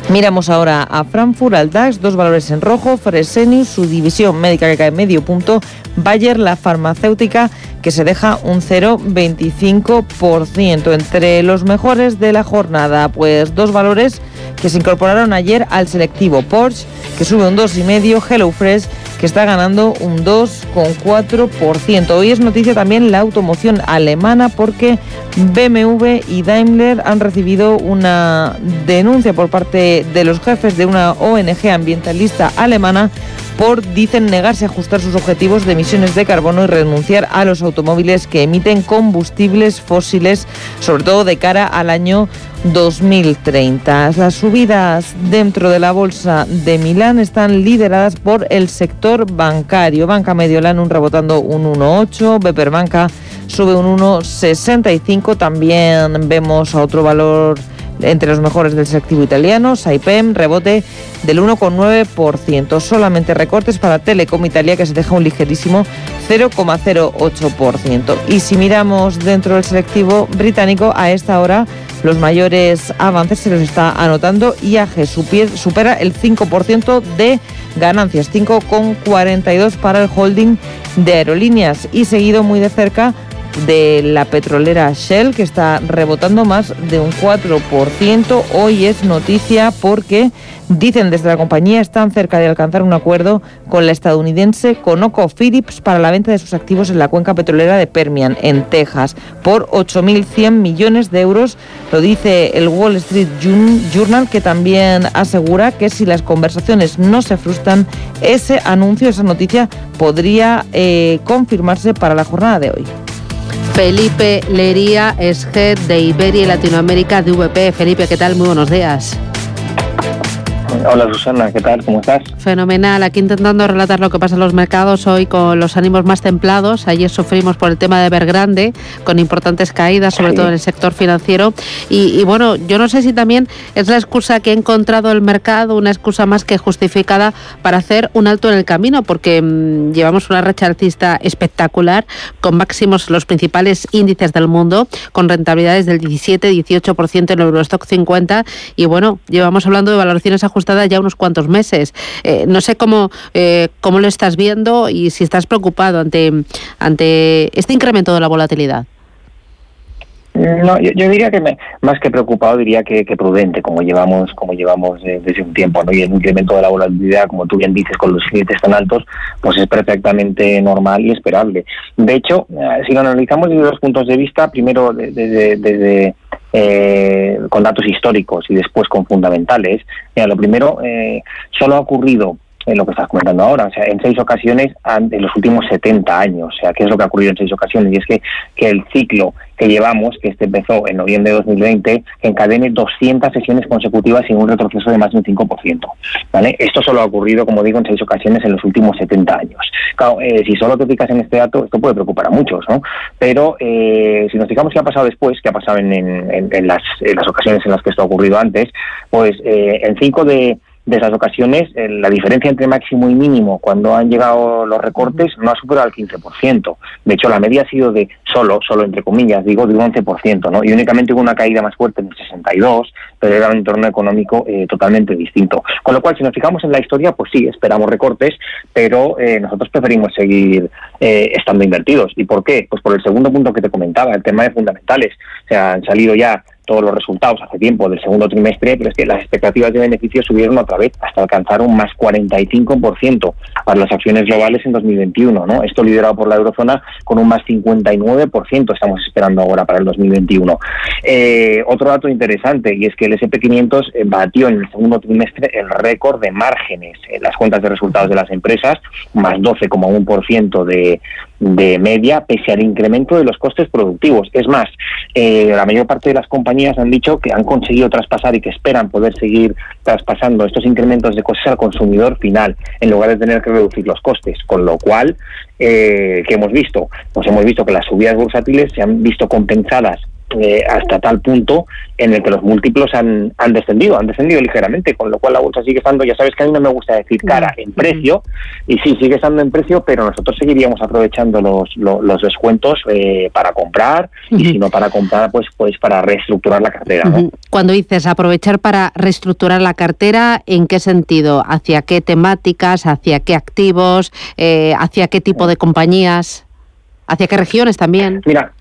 Miramos ahora a Frankfurt, al DAX, dos valores en rojo, Fresenius, su división médica que cae medio punto, Bayer, la farmacéutica, que se deja un 0,25%. Entre los mejores de la jornada, pues dos valores que se incorporaron ayer al selectivo, Porsche, que sube un 2,5%, HelloFresh, que está ganando un 2,4%. Hoy es noticia también la automoción alemana porque BMW y Daimler han recibido una denuncia por parte de los jefes de una ONG ambientalista alemana por, dicen, negarse a ajustar sus objetivos de emisiones de carbono y renunciar a los automóviles que emiten combustibles fósiles, sobre todo de cara al año 2030. Las subidas dentro de la bolsa de Milán están lideradas por el sector bancario. Banca Mediolanum rebotando un 1,8, Beper Banca sube un 1,65. También vemos a otro valor entre los mejores del selectivo italiano, Saipem, rebote del 1,9%. Solamente recortes para Telecom Italia, que se deja un ligerísimo 0,08%. Y si miramos dentro del selectivo británico, a esta hora los mayores avances se los está anotando. IAG supera el 5% de ganancias, 5,42 para el holding de aerolíneas y seguido muy de cerca de la petrolera Shell, que está rebotando más de un 4%. Hoy es noticia porque dicen desde la compañía están cerca de alcanzar un acuerdo con la estadounidense ConocoPhillips para la venta de sus activos en la cuenca petrolera de Permian, en Texas, por 8.100 millones de euros. Lo dice el Wall Street Journal, que también asegura que si las conversaciones no se frustran, ese anuncio, esa noticia podría eh, confirmarse para la jornada de hoy. Felipe Lería es head de Iberia y Latinoamérica de VP. Felipe, ¿qué tal? Muy buenos días. Hola Susana, ¿qué tal? ¿Cómo estás? Fenomenal, aquí intentando relatar lo que pasa en los mercados hoy con los ánimos más templados. Ayer sufrimos por el tema de Evergrande, con importantes caídas, sobre todo en el sector financiero. Y, bueno, yo no sé si también es la excusa que ha encontrado el mercado, una excusa más que justificada para hacer un alto en el camino, porque mm, llevamos una racha alcista espectacular, con máximos los principales índices del mundo, con rentabilidades del 17-18% en Eurostock 50. Y bueno, llevamos hablando de valoraciones ajustadas ya unos cuantos meses. Eh, no sé cómo, eh, cómo lo estás viendo y si estás preocupado ante, ante este incremento de la volatilidad. No, yo, diría que más que preocupado diría que, prudente, como llevamos como llevamos eh, desde un tiempo, ¿no? Y el incremento de la volatilidad, como tú bien dices, con los clientes tan altos, pues es perfectamente normal y esperable. De hecho, si lo analizamos desde dos puntos de vista, primero desde, desde eh, con datos históricos y después con fundamentales. Mira, lo primero, eh, solo ha ocurrido en lo que estás comentando ahora. O sea, en seis ocasiones en los últimos 70 años. O sea, ¿qué es lo que ha ocurrido en seis ocasiones? Y es que, que el ciclo que llevamos, que este empezó en noviembre de 2020, encadene 200 sesiones consecutivas sin un retroceso de más de un 5%. ¿vale? Esto solo ha ocurrido, como digo, en seis ocasiones en los últimos 70 años. Claro, eh, si solo te fijas en este dato, esto puede preocupar a muchos, ¿no? Pero eh, si nos fijamos qué ha pasado después, qué ha pasado en, en, las, en, las, ocasiones en las que esto ha ocurrido antes, pues eh, en cinco de de esas ocasiones, eh, la diferencia entre máximo y mínimo cuando han llegado los recortes no ha superado el 15%. De hecho, la media ha sido de solo, solo entre comillas, digo, de un 11%, ¿no? Y únicamente hubo una caída más fuerte en el 62, pero era un entorno económico eh, totalmente distinto. Con lo cual, si nos fijamos en la historia, pues sí, esperamos recortes, pero eh, nosotros preferimos seguir estando invertidos. ¿Y por qué? Pues por el segundo punto que te comentaba, el tema de fundamentales. O sea, han salido ya todos los resultados hace tiempo del segundo trimestre, pero es que las expectativas de beneficios subieron otra vez hasta alcanzar un más 45% para las acciones globales en 2021. ¿no? Esto liderado por la eurozona con un más 59% estamos esperando ahora para el 2021. Eh, otro dato interesante y es que el SP500 eh, batió en el segundo trimestre el récord de márgenes en las cuentas de resultados de las empresas, más 12,1% de, de media, pese al incremento de los costes productivos. Es más, eh, la mayor parte de las compañías han dicho que han conseguido traspasar y que esperan poder seguir traspasando estos incrementos de costes al consumidor final, en lugar de tener que reducir los costes. Con lo cual, eh, ¿qué hemos visto? Pues hemos visto que las subidas bursátiles se han visto compensadas eh, hasta tal punto en el que los múltiplos han, han descendido, han descendido ligeramente, con lo cual la bolsa sigue estando, ya sabes que a mí no me gusta decir cara, en precio, y sí, sigue estando en precio, pero nosotros seguiríamos aprovechando los, los, descuentos eh, para comprar, y si no para comprar, pues, pues para reestructurar la cartera. Cuando dices aprovechar para reestructurar la cartera, ¿en qué sentido? ¿Hacia qué temáticas? ¿Hacia qué activos? Eh, ¿Hacia qué tipo de compañías? ¿Hacia qué regiones también? Mira,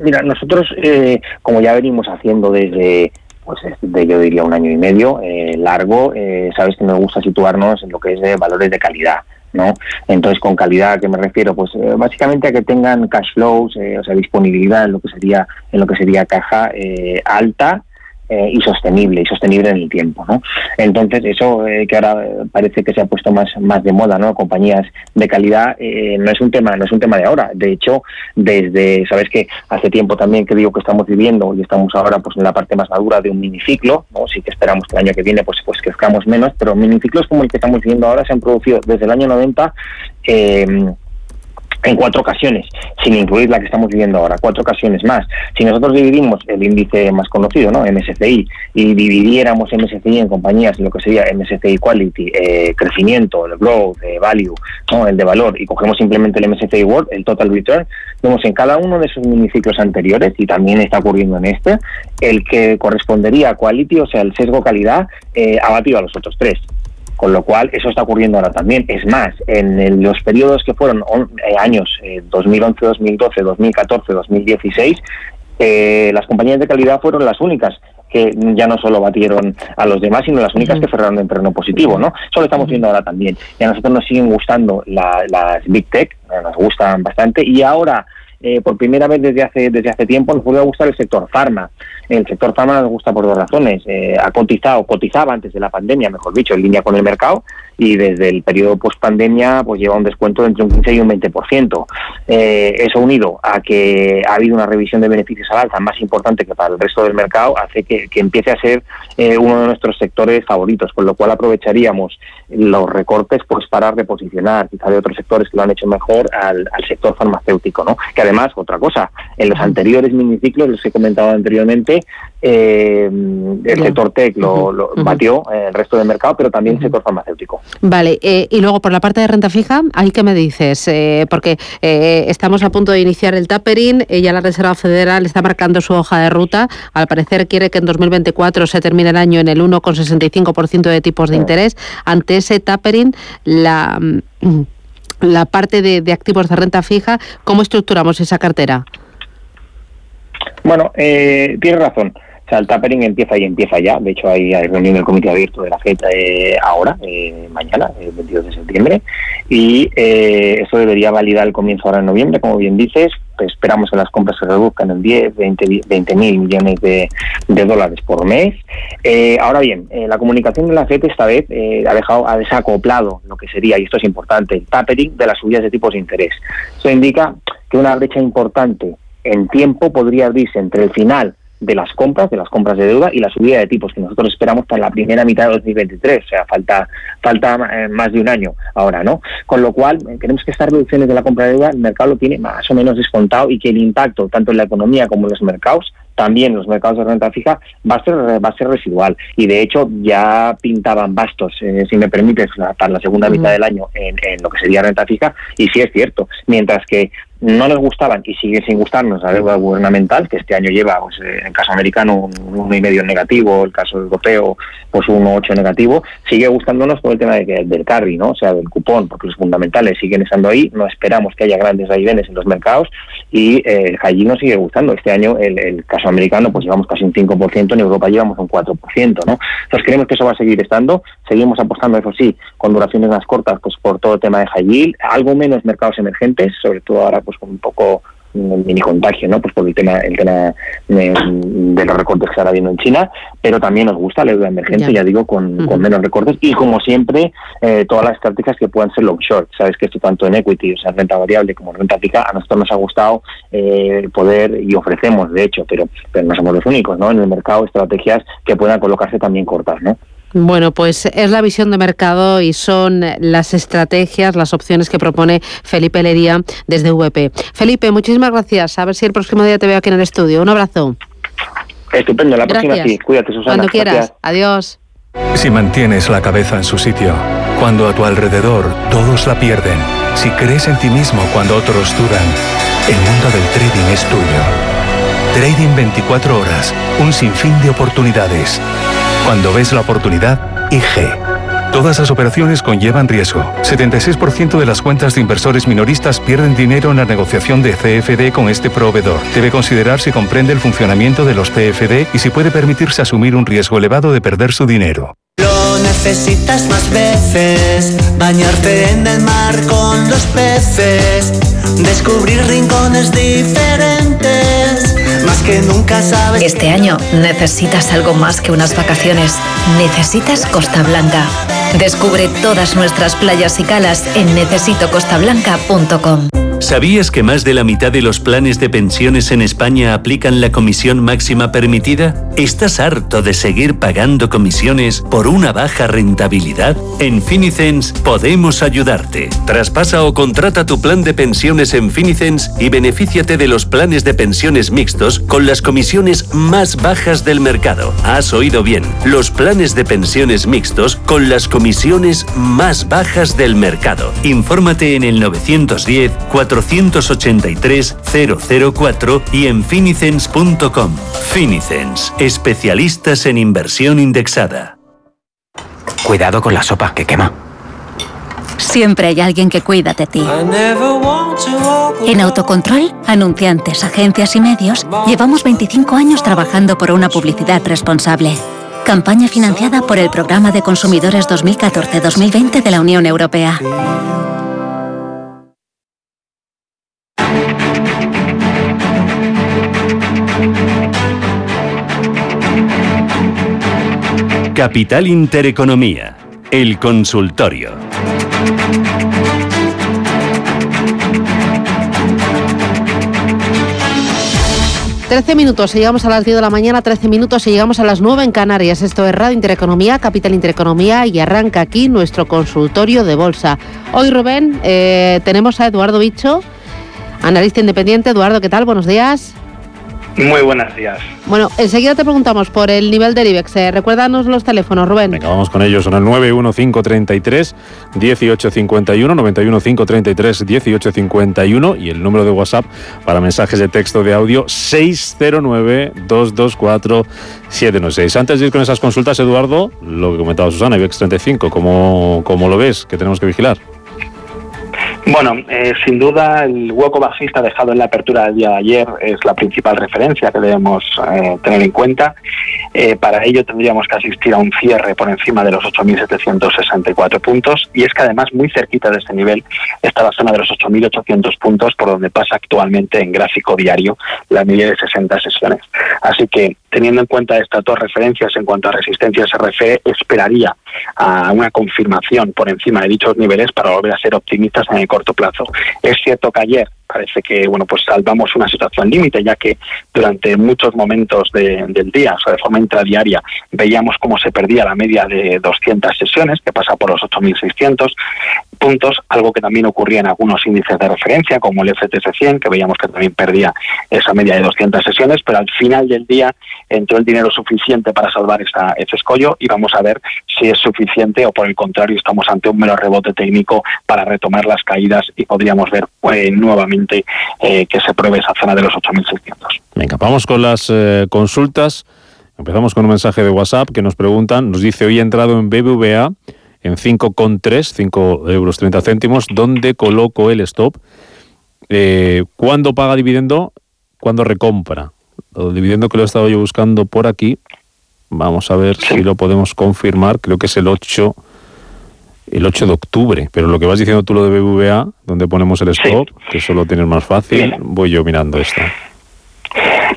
Mira, nosotros, eh, como ya venimos haciendo desde, pues de, yo diría un año y medio eh, largo, eh, sabes que nos gusta situarnos en lo que es de valores de calidad. ¿no? Entonces, con calidad, ¿a qué me refiero? Pues básicamente a que tengan cash flows, o sea, disponibilidad en lo que sería, en lo que sería caja alta, eh, y sostenible, y sostenible en el tiempo, ¿no? Entonces, eso eh, que ahora parece que se ha puesto más, más de moda, ¿no? Compañías de calidad, eh, no es un tema, no es un tema de ahora. De hecho, desde, sabes que hace tiempo también que digo que estamos viviendo y estamos ahora pues en la parte más madura de un miniciclo, ¿no? Sí que esperamos que el año que viene pues, pues crezcamos menos, pero miniciclos como el que estamos viviendo ahora se han producido desde el año 90 eh, en cuatro ocasiones, sin incluir la que estamos viviendo ahora, cuatro ocasiones más. Si nosotros dividimos el índice más conocido, ¿no? MSCI, y dividiéramos MSCI en compañías, lo que sería MSCI Quality, eh, crecimiento, el growth, el value, ¿no? el de valor, y cogemos simplemente el MSCI World, el total return, vemos en cada uno de esos miniciclos anteriores, y también está ocurriendo en este, el que correspondería a quality, o sea, el sesgo calidad, eh, ha batido a los otros tres. Con lo cual, eso está ocurriendo ahora también. Es más, en los periodos que fueron eh, años 2011, 2012, 2014, 2016, las compañías de calidad fueron las únicas que ya no solo batieron a los demás, sino las únicas que cerraron en terreno positivo, ¿no? Eso lo estamos viendo ahora también. Y a nosotros nos siguen gustando las Big Tech, nos gustan bastante, y ahora, eh, por primera vez desde hace, desde hace tiempo, nos vuelve a gustar el sector farma. El sector farma nos gusta por dos razones. Eh, ha cotizado, cotizaba antes de la pandemia, mejor dicho, en línea con el mercado y desde el periodo post pandemia pues lleva un descuento de entre un 15 y un 20%. Eh, eso unido a que ha habido una revisión de beneficios al alza más importante que para el resto del mercado hace que, empiece a ser eh, uno de nuestros sectores favoritos, con lo cual aprovecharíamos los recortes pues para reposicionar quizá de otros sectores que lo han hecho mejor al, sector farmacéutico, ¿no? Que además, otra cosa, en los anteriores miniciclos, los que he comentado anteriormente, eh, el sector tech lo, batió el resto del mercado, pero también el sector farmacéutico. Vale, eh, y luego por la parte de renta fija, ¿ahí qué me dices? Eh, porque eh, estamos a punto de iniciar el tapering, ya la Reserva Federal está marcando su hoja de ruta, al parecer quiere que en 2024 se termine el año en el 1,65% de tipos de interés. Ante ese tapering, la, mm, la parte de, de activos de renta fija, ¿cómo estructuramos esa cartera? Bueno, eh, tiene razón. O sea, el tapering empieza y empieza ya. De hecho, hay, reunión del comité abierto de la FED eh, ahora, eh, mañana, el 22 de septiembre. Y eh, eso debería validar el comienzo ahora en noviembre, como bien dices. esperamos que las compras se reduzcan en 10, 20 mil millones de, dólares por mes. Eh, ahora bien, eh, la comunicación de la FED esta vez eh, ha dejado ha desacoplado lo que sería, y esto es importante, el tapering de las subidas de tipos de interés. Eso indica que una brecha importante en tiempo podría abrirse entre el final de las compras, de las compras de deuda y la subida de tipos que nosotros esperamos para la primera mitad de 2023, o sea, falta falta eh, más de un año ahora, ¿no? Con lo cual, eh, queremos que estas reducciones de la compra de deuda el mercado lo tiene más o menos descontado y que el impacto tanto en la economía como en los mercados también los mercados de renta fija va a ser va a ser residual. Y de hecho ya pintaban bastos eh, si me permites para la segunda mitad del año en, en, lo que sería renta fija y sí es cierto. Mientras que no nos gustaban y sigue sin gustarnos la deuda gubernamental, que este año lleva, pues, eh, en caso americano, un 1,5 negativo, el caso europeo, pues un 1,8 negativo, sigue gustándonos todo el tema de, del carry, ¿no? o sea, del cupón, porque los fundamentales siguen estando ahí, no esperamos que haya grandes vaivenes en los mercados y eh, allí nos sigue gustando. Este año el, el, caso americano, pues llevamos casi un 5%, en Europa llevamos un 4%, ¿no? Entonces creemos que eso va a seguir estando, seguimos apostando, eso sí, con duraciones más cortas, pues por todo el tema de high yield, algo menos mercados emergentes, sobre todo ahora pues con un poco un mini contagio, ¿no? Pues por el tema, el tema de, los recortes que está habiendo en China, pero también nos gusta la deuda emergente, ya, digo, con, con, menos recortes y como siempre, eh, todas las estrategias que puedan ser long short. Sabes que esto tanto en equity, o sea, renta variable como renta fija, a nosotros nos ha gustado eh, poder y ofrecemos, de hecho, pero, pero no somos los únicos, ¿no? En el mercado, estrategias que puedan colocarse también cortas, ¿no? Bueno, pues es la visión de mercado y son las estrategias, las opciones que propone Felipe Lería desde VP. Felipe, muchísimas gracias. A ver si el próximo día te veo aquí en el estudio. Un abrazo. Estupendo, la próxima sí. Cuídate, Susana. Cuando quieras. Adiós. Si mantienes la cabeza en su sitio, cuando a tu alrededor todos la pierden, si crees en ti mismo cuando otros dudan, el mundo del trading es tuyo. Trading 24 horas, un sinfín de oportunidades. Cuando ves la oportunidad, IG. Todas las operaciones conllevan riesgo. 76% de las cuentas de inversores minoristas pierden dinero en la negociación de CFD con este proveedor. Debe considerar si comprende el funcionamiento de los CFD y si puede permitirse asumir un riesgo elevado de perder su dinero. Lo necesitas más veces, bañarte en el mar con los peces, descubrir rincones diferentes que nunca sabes. Este año necesitas algo más que unas vacaciones. Necesitas Costa Blanca. Descubre todas nuestras playas y calas en necesitocostablanca.com. ¿Sabías que más de la mitad de los planes de pensiones en España aplican la comisión máxima permitida? ¿Estás harto de seguir pagando comisiones por una baja rentabilidad? En Finicens podemos ayudarte. Traspasa o contrata tu plan de pensiones en Finicens y benefíciate de los planes de pensiones mixtos con las comisiones más bajas del mercado. Has oído bien, los planes de pensiones mixtos con las comisiones más bajas del mercado. Infórmate en el 910 483 004 y en finicens.com. Finicens, especialistas en inversión indexada. Cuidado con la sopa que quema. Siempre hay alguien que cuida de ti. En Autocontrol, anunciantes, agencias y medios, llevamos 25 años trabajando por una publicidad responsable. Campaña financiada por el Programa de Consumidores 2014-2020 de la Unión Europea. Capital Intereconomía, el consultorio. Trece minutos, llegamos a las 10 de la mañana, 13 minutos y llegamos a las 9 en Canarias. Esto es Radio Intereconomía, Capital Intereconomía y arranca aquí nuestro consultorio de bolsa. Hoy, Rubén, eh, tenemos a Eduardo Bicho, analista independiente. Eduardo, ¿qué tal? Buenos días. Muy buenos días. Bueno, enseguida te preguntamos por el nivel del IBEX. Eh, recuérdanos los teléfonos, Rubén. Venga, vamos con ellos. Son el 91533 1851, 91533 1851 y el número de WhatsApp para mensajes de texto de audio 609 224 796. Antes de ir con esas consultas, Eduardo, lo que comentaba Susana, IBEX 35, ¿cómo, cómo lo ves? ¿Qué tenemos que vigilar? Bueno, eh, sin duda el hueco bajista dejado en la apertura del día de ayer es la principal referencia que debemos eh, tener en cuenta. Eh, para ello tendríamos que asistir a un cierre por encima de los 8.764 puntos y es que además muy cerquita de este nivel está la zona de los 8.800 puntos por donde pasa actualmente en gráfico diario la media de 60 sesiones. Así que teniendo en cuenta estas dos referencias en cuanto a resistencia SRF, esperaría a una confirmación por encima de dichos niveles para volver a ser optimistas en el corto plazo. Es cierto que ayer parece que bueno pues salvamos una situación límite ya que durante muchos momentos del día o sea de forma intradiaria veíamos cómo se perdía la media de 200 sesiones que pasa por los 8.600 puntos algo que también ocurría en algunos índices de referencia como el FTS 100 que veíamos que también perdía esa media de 200 sesiones pero al final del día entró el dinero suficiente para salvar esta, ese escollo y vamos a ver si es suficiente o por el contrario estamos ante un mero rebote técnico para retomar las caídas y podríamos ver eh, nuevamente eh, que se pruebe esa zona de los 8.600. Venga, vamos con las eh, consultas. Empezamos con un mensaje de WhatsApp que nos preguntan, nos dice, hoy he entrado en BBVA en 5,3, 5 euros 30 céntimos, ¿dónde coloco el stop? Eh, ¿Cuándo paga dividendo? ¿Cuándo recompra? El dividendo que lo he estado yo buscando por aquí, vamos a ver si lo podemos confirmar, creo que es el 8 el 8 de octubre, pero lo que vas diciendo tú lo de BBVA, donde ponemos el stop, que eso lo tienes más fácil, voy yo mirando esto.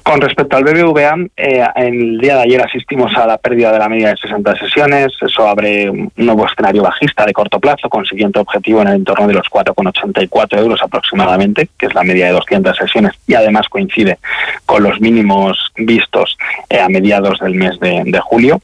Con respecto al BBVA, eh, el día de ayer asistimos a la pérdida de la media de 60 sesiones. Eso abre un nuevo escenario bajista de corto plazo, con siguiente objetivo en el entorno de los 4,84 euros aproximadamente, que es la media de 200 sesiones, y además coincide con los mínimos vistos eh, a mediados del mes de julio.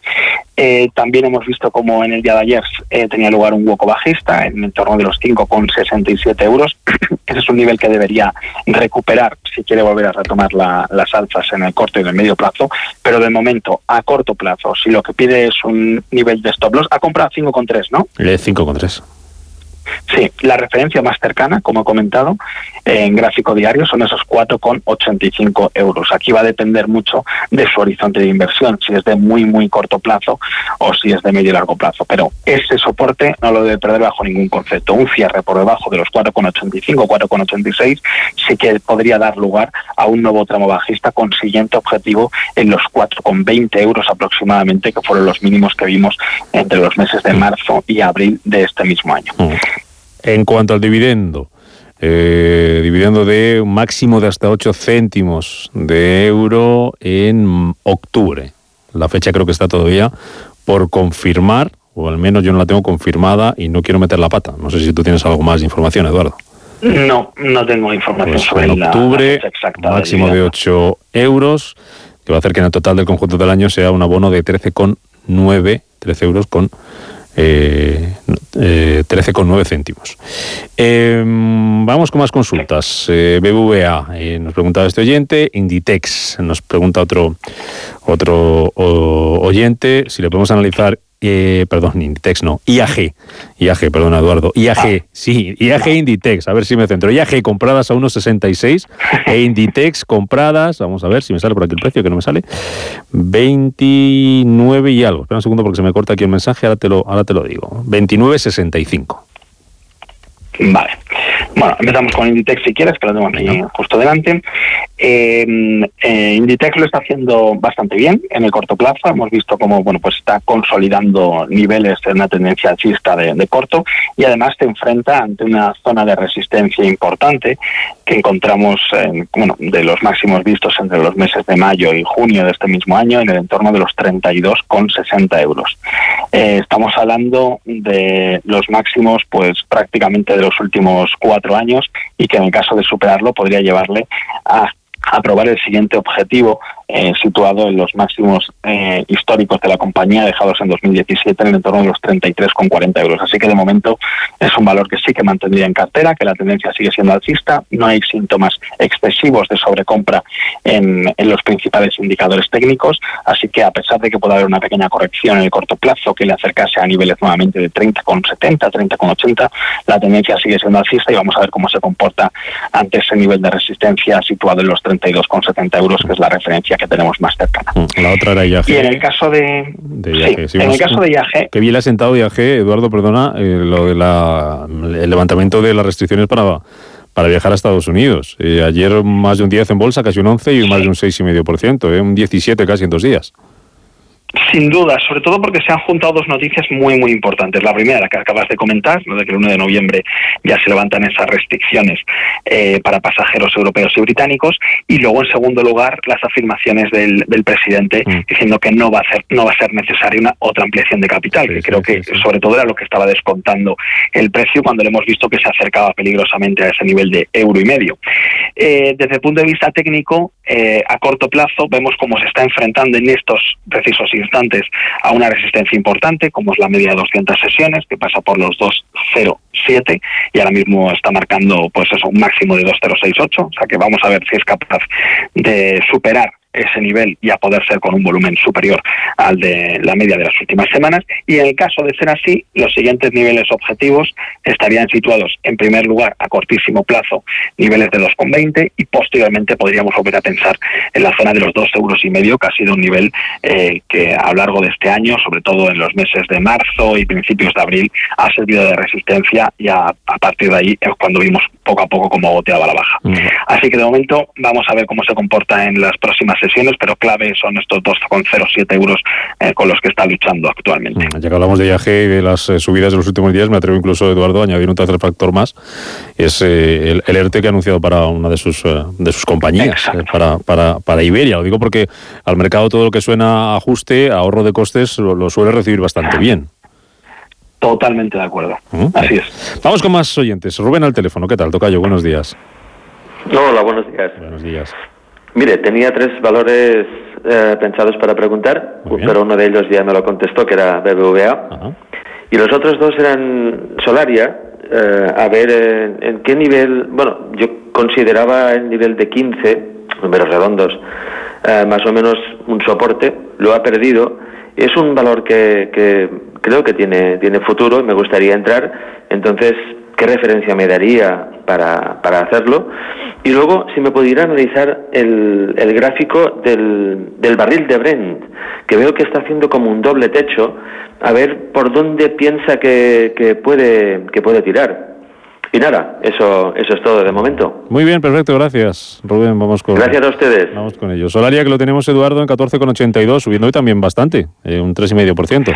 Eh, también hemos visto como en el día de ayer eh, tenía lugar un hueco bajista en el torno de los 5,67 euros. [coughs] Ese es un nivel que debería recuperar si quiere volver a retomar las alzas en el corto y en el medio plazo. Pero de momento, a corto plazo, si lo que pide es un nivel de stop loss, ha comprado 5,3, ¿no? 5,3. Sí, la referencia más cercana, como he comentado, en gráfico diario son esos 4,85 euros. Aquí va a depender mucho de su horizonte de inversión, si es de muy, muy corto plazo o si es de medio y largo plazo. Pero ese soporte no lo debe perder bajo ningún concepto. Un cierre por debajo de los 4,85, 4,86 sí que podría dar lugar a un nuevo tramo bajista con siguiente objetivo en los 4,20 euros aproximadamente, que fueron los mínimos que vimos entre los meses de marzo y abril de este mismo año. Mm. En cuanto al dividendo, eh, dividendo de un máximo de hasta 8 céntimos de euro en octubre. La fecha creo que está todavía por confirmar, o al menos yo no la tengo confirmada y no quiero meter la pata. No sé si tú tienes algo más de información, Eduardo. No, no tengo información pues sobre en octubre, máximo de 8 euros, que va a hacer que en el total del conjunto del año sea un abono de 13,9, 13 euros con eh, eh, 13,9 céntimos. Em, vamos con más consultas. Eh, BBVA eh, nos preguntaba este oyente, Inditex nos pregunta otro, otro oyente, si le podemos analizar eh, perdón, Inditex no, IAG, IAG, perdón Eduardo, IAG, ah. sí, IAG Inditex, a ver si me centro, IAG compradas a 1,66 [laughs] e Inditex compradas, vamos a ver si me sale por aquí el precio, que no me sale, 29 y algo, espera un segundo porque se me corta aquí el mensaje, ahora te lo, ahora te lo digo, 29,65. Vale. Bueno, empezamos con Inditex si quieres, que lo tengo aquí justo delante. Em, eh, Inditex lo está haciendo bastante bien en el corto plazo. Hemos visto cómo bueno, pues está consolidando niveles en una tendencia alcista de, corto y además se enfrenta ante una zona de resistencia importante que encontramos bueno, de los máximos vistos entre los meses de mayo y junio de este mismo año en el entorno de los 32,60 euros. Eh, estamos hablando de los máximos pues prácticamente de los últimos cuatro años y que en el caso de superarlo podría llevarle a aprobar el siguiente objetivo eh, situado en los máximos eh, históricos de la compañía, dejados en 2017 en el entorno de los 33,40 euros. Así que de momento es un valor que sí que mantendría en cartera, que la tendencia sigue siendo alcista, no hay síntomas excesivos de sobrecompra en, en los principales indicadores técnicos, así que a pesar de que pueda haber una pequeña corrección en el corto plazo que le acercase a niveles nuevamente de 30,70, 30,80, la tendencia sigue siendo alcista y vamos a ver cómo se comporta ante ese nivel de resistencia situado en los 32,70 euros, que es la referencia que tenemos más cercana. Mm, la otra era IAG. Y en el caso de, de sí, en el caso de IAG, que bien le ha sentado IAG, Eduardo, perdona, eh, lo de la, el levantamiento de las restricciones para para viajar a Estados Unidos. Eh, ayer más de un 10 en bolsa, casi un 11 y más de un 6,5%, eh, un 17 casi en dos días. Sin duda, sobre todo porque se han juntado dos noticias muy, muy importantes. La primera, la que acabas de comentar, lo de que el 1 de noviembre ya se levantan esas restricciones eh, para pasajeros europeos y británicos. Y luego, en segundo lugar, las afirmaciones del, presidente mm. diciendo que no va, a ser, no va a ser necesaria una otra ampliación de capital, que creo que sobre todo era lo que estaba descontando el precio cuando le hemos visto que se acercaba peligrosamente a ese nivel de euro y medio. Eh, desde el punto de vista técnico, eh, a corto plazo vemos cómo se está enfrentando en estos precisos a una resistencia importante, como es la media de 200 sesiones, que pasa por los 2.07 y ahora mismo está marcando pues eso, un máximo de 2.068, o sea que vamos a ver si es capaz de superar ese nivel y a poder ser con un volumen superior al de la media de las últimas semanas. Y en el caso de ser así, los siguientes niveles objetivos estarían situados en primer lugar a cortísimo plazo, niveles de 2,20 y posteriormente podríamos volver a pensar en la zona de los 2 euros y medio, que ha sido un nivel eh, que a lo largo de este año, sobre todo en los meses de marzo y principios de abril, ha servido de resistencia y a, partir de ahí es cuando vimos poco a poco cómo boteaba la baja. Así que de momento vamos a ver cómo se comporta en las próximas sesiones, pero clave son estos 2,07 euros eh, con los que está luchando actualmente. Mm, ya que hablamos de IAG y de las eh, subidas de los últimos días, me atrevo incluso, Eduardo, a añadir un tercer factor más, es eh, el, el, ERTE que ha anunciado para una de sus, de sus compañías, para, para, para, Iberia. Lo digo porque al mercado todo lo que suena ajuste, ahorro de costes, lo, suele recibir bastante bien. Totalmente de acuerdo. Mm. Así es. Vamos con más oyentes. Rubén al teléfono. ¿Qué tal? Tocayo, buenos días. Hola, buenos días. Buenos días. Mire, tenía tres valores eh, pensados para preguntar, pero uno de ellos ya me lo contestó, que era BBVA. Y los otros dos eran Solaria, eh, a ver en, qué nivel, bueno, yo consideraba el nivel de 15, números redondos, eh, más o menos un soporte, lo ha perdido. Es un valor que, que creo que tiene, tiene futuro y me gustaría entrar. Entonces, ¿qué referencia me daría para, para hacerlo? Y luego, si me pudiera analizar el, el gráfico del, del, barril de Brent, que veo que está haciendo como un doble techo, a ver por dónde piensa que, que puede, que puede tirar. Y nada, eso, eso es todo de momento. Muy bien, perfecto, gracias. Rubén, vamos con... Gracias a ustedes. Vamos con ello. Solaria, que lo tenemos, Eduardo, en 14,82, subiendo hoy también bastante, eh, un 3,5%.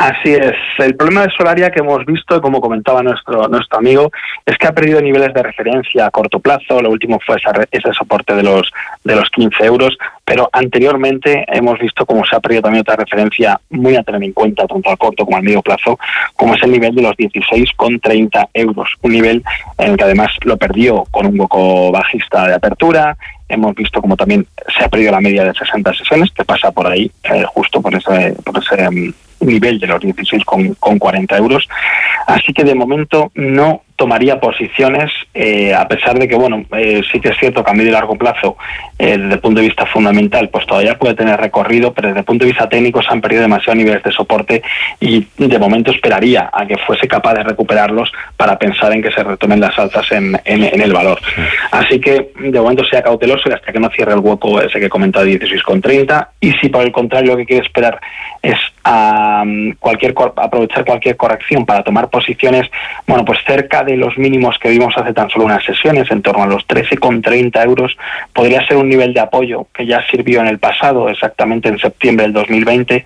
Así es. El problema de Solaria que hemos visto, como comentaba nuestro nuestro amigo, es que ha perdido niveles de referencia a corto plazo. Lo último fue ese soporte de los de los 15 euros, pero anteriormente hemos visto cómo se ha perdido también otra referencia muy a tener en cuenta tanto a corto como a medio plazo, como es el nivel de los 16,30 euros. Un nivel en el que además lo perdió con un hueco bajista de apertura, hemos visto como también se ha perdido la media de 60 sesiones, que pasa por ahí, eh, justo por ese, por ese mm, nivel de los 16 con, con 40 euros. Así que de momento no tomaría posiciones, eh, a pesar de que, bueno, eh, sí que es cierto que a medio y largo plazo, eh, desde el punto de vista fundamental, pues todavía puede tener recorrido, pero desde el punto de vista técnico se han perdido demasiados niveles de soporte y de momento esperaría a que fuese capaz de recuperarlos para pensar en que se retomen las alzas en, en, el valor. Así que de momento sea cauteloso y hasta que no cierre el hueco ese que he comentado 16,30 y si por el contrario lo que quiere esperar es a cualquier aprovechar cualquier corrección para tomar posiciones, bueno, pues cerca de los mínimos que vimos hace tan solo unas sesiones, en torno a los 13,30 euros, podría ser un nivel de apoyo que ya sirvió en el pasado, exactamente en septiembre del 2020,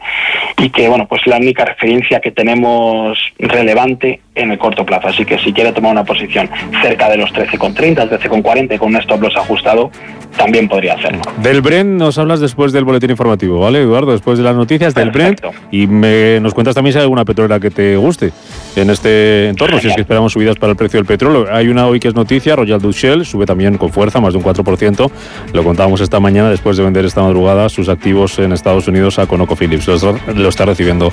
y que, bueno, pues la única referencia que tenemos relevante en el corto plazo. Así que si quiere tomar una posición cerca de los 13,30, 13,40 con un stop loss ajustado, también podría hacerlo. Del Brent nos hablas después del boletín informativo, ¿vale, Eduardo? Después de las noticias del Brent y me, nos cuentas también si hay alguna petrolera que te guste en este entorno, si es que esperamos subidas para el precio del petróleo. Hay una hoy que es noticia, Royal Dutch Shell sube también con fuerza, más de un 4%. Lo contábamos esta mañana después de vender esta madrugada sus activos en Estados Unidos a ConocoPhillips. Lo, lo está recibiendo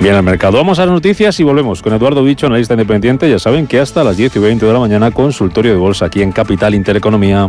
bien el mercado. Vamos a las noticias y volvemos con Eduardo Bicho, independiente. Ya saben que hasta las 10 y 20 de la mañana consultorio de bolsa aquí en Capital Intereconomía.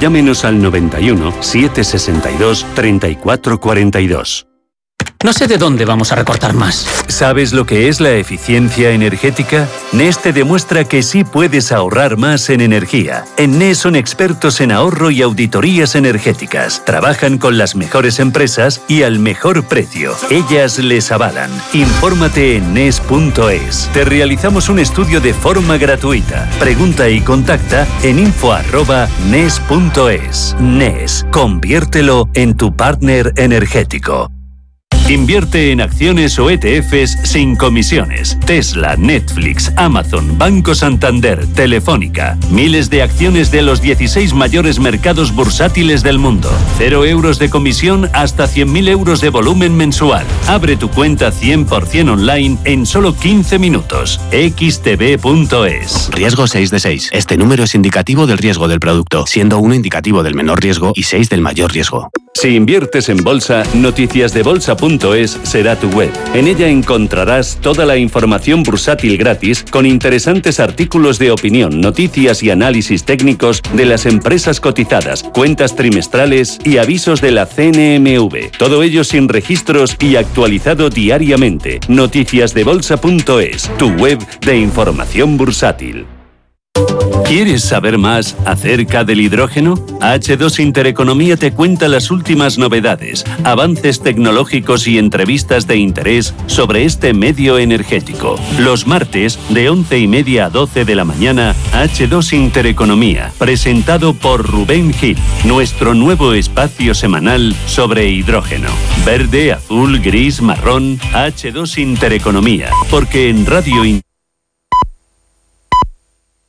llámenos al 91 762 3442. No sé de dónde vamos a recortar más. ¿Sabes lo que es la eficiencia energética? NES te demuestra que sí puedes ahorrar más en energía. En NES son expertos en ahorro y auditorías energéticas. Trabajan con las mejores empresas y al mejor precio. Ellas les avalan. Infórmate en NES.es. Te realizamos un estudio de forma gratuita. Pregunta y contacta en info.nes.es. NES, conviértelo en tu partner energético. Invierte en acciones o ETFs sin comisiones. Tesla, Netflix, Amazon, Banco Santander, Telefónica. Miles de acciones de los 16 mayores mercados bursátiles del mundo. Cero euros de comisión hasta 100.000 euros de volumen mensual. Abre tu cuenta 100% online en solo 15 minutos. xtb.es. Riesgo 6 de 6. Este número es indicativo del riesgo del producto, siendo 1 indicativo del menor riesgo y 6 del mayor riesgo. Si inviertes en bolsa, noticiasdebolsa.es será tu web. En ella encontrarás toda la información bursátil gratis con interesantes artículos de opinión, noticias y análisis técnicos de las empresas cotizadas, cuentas trimestrales y avisos de la CNMV. Todo ello sin registros y actualizado diariamente. Noticiasdebolsa.es, tu web de información bursátil. ¿Quieres saber más acerca del hidrógeno? H2 Intereconomía te cuenta las últimas novedades, avances tecnológicos y entrevistas de interés sobre este medio energético. Los martes, de 11 y media a 12 de la mañana, H2 Intereconomía, presentado por Rubén Gil, nuestro nuevo espacio semanal sobre hidrógeno. Verde, azul, gris, marrón, H2 Intereconomía, porque en Radio In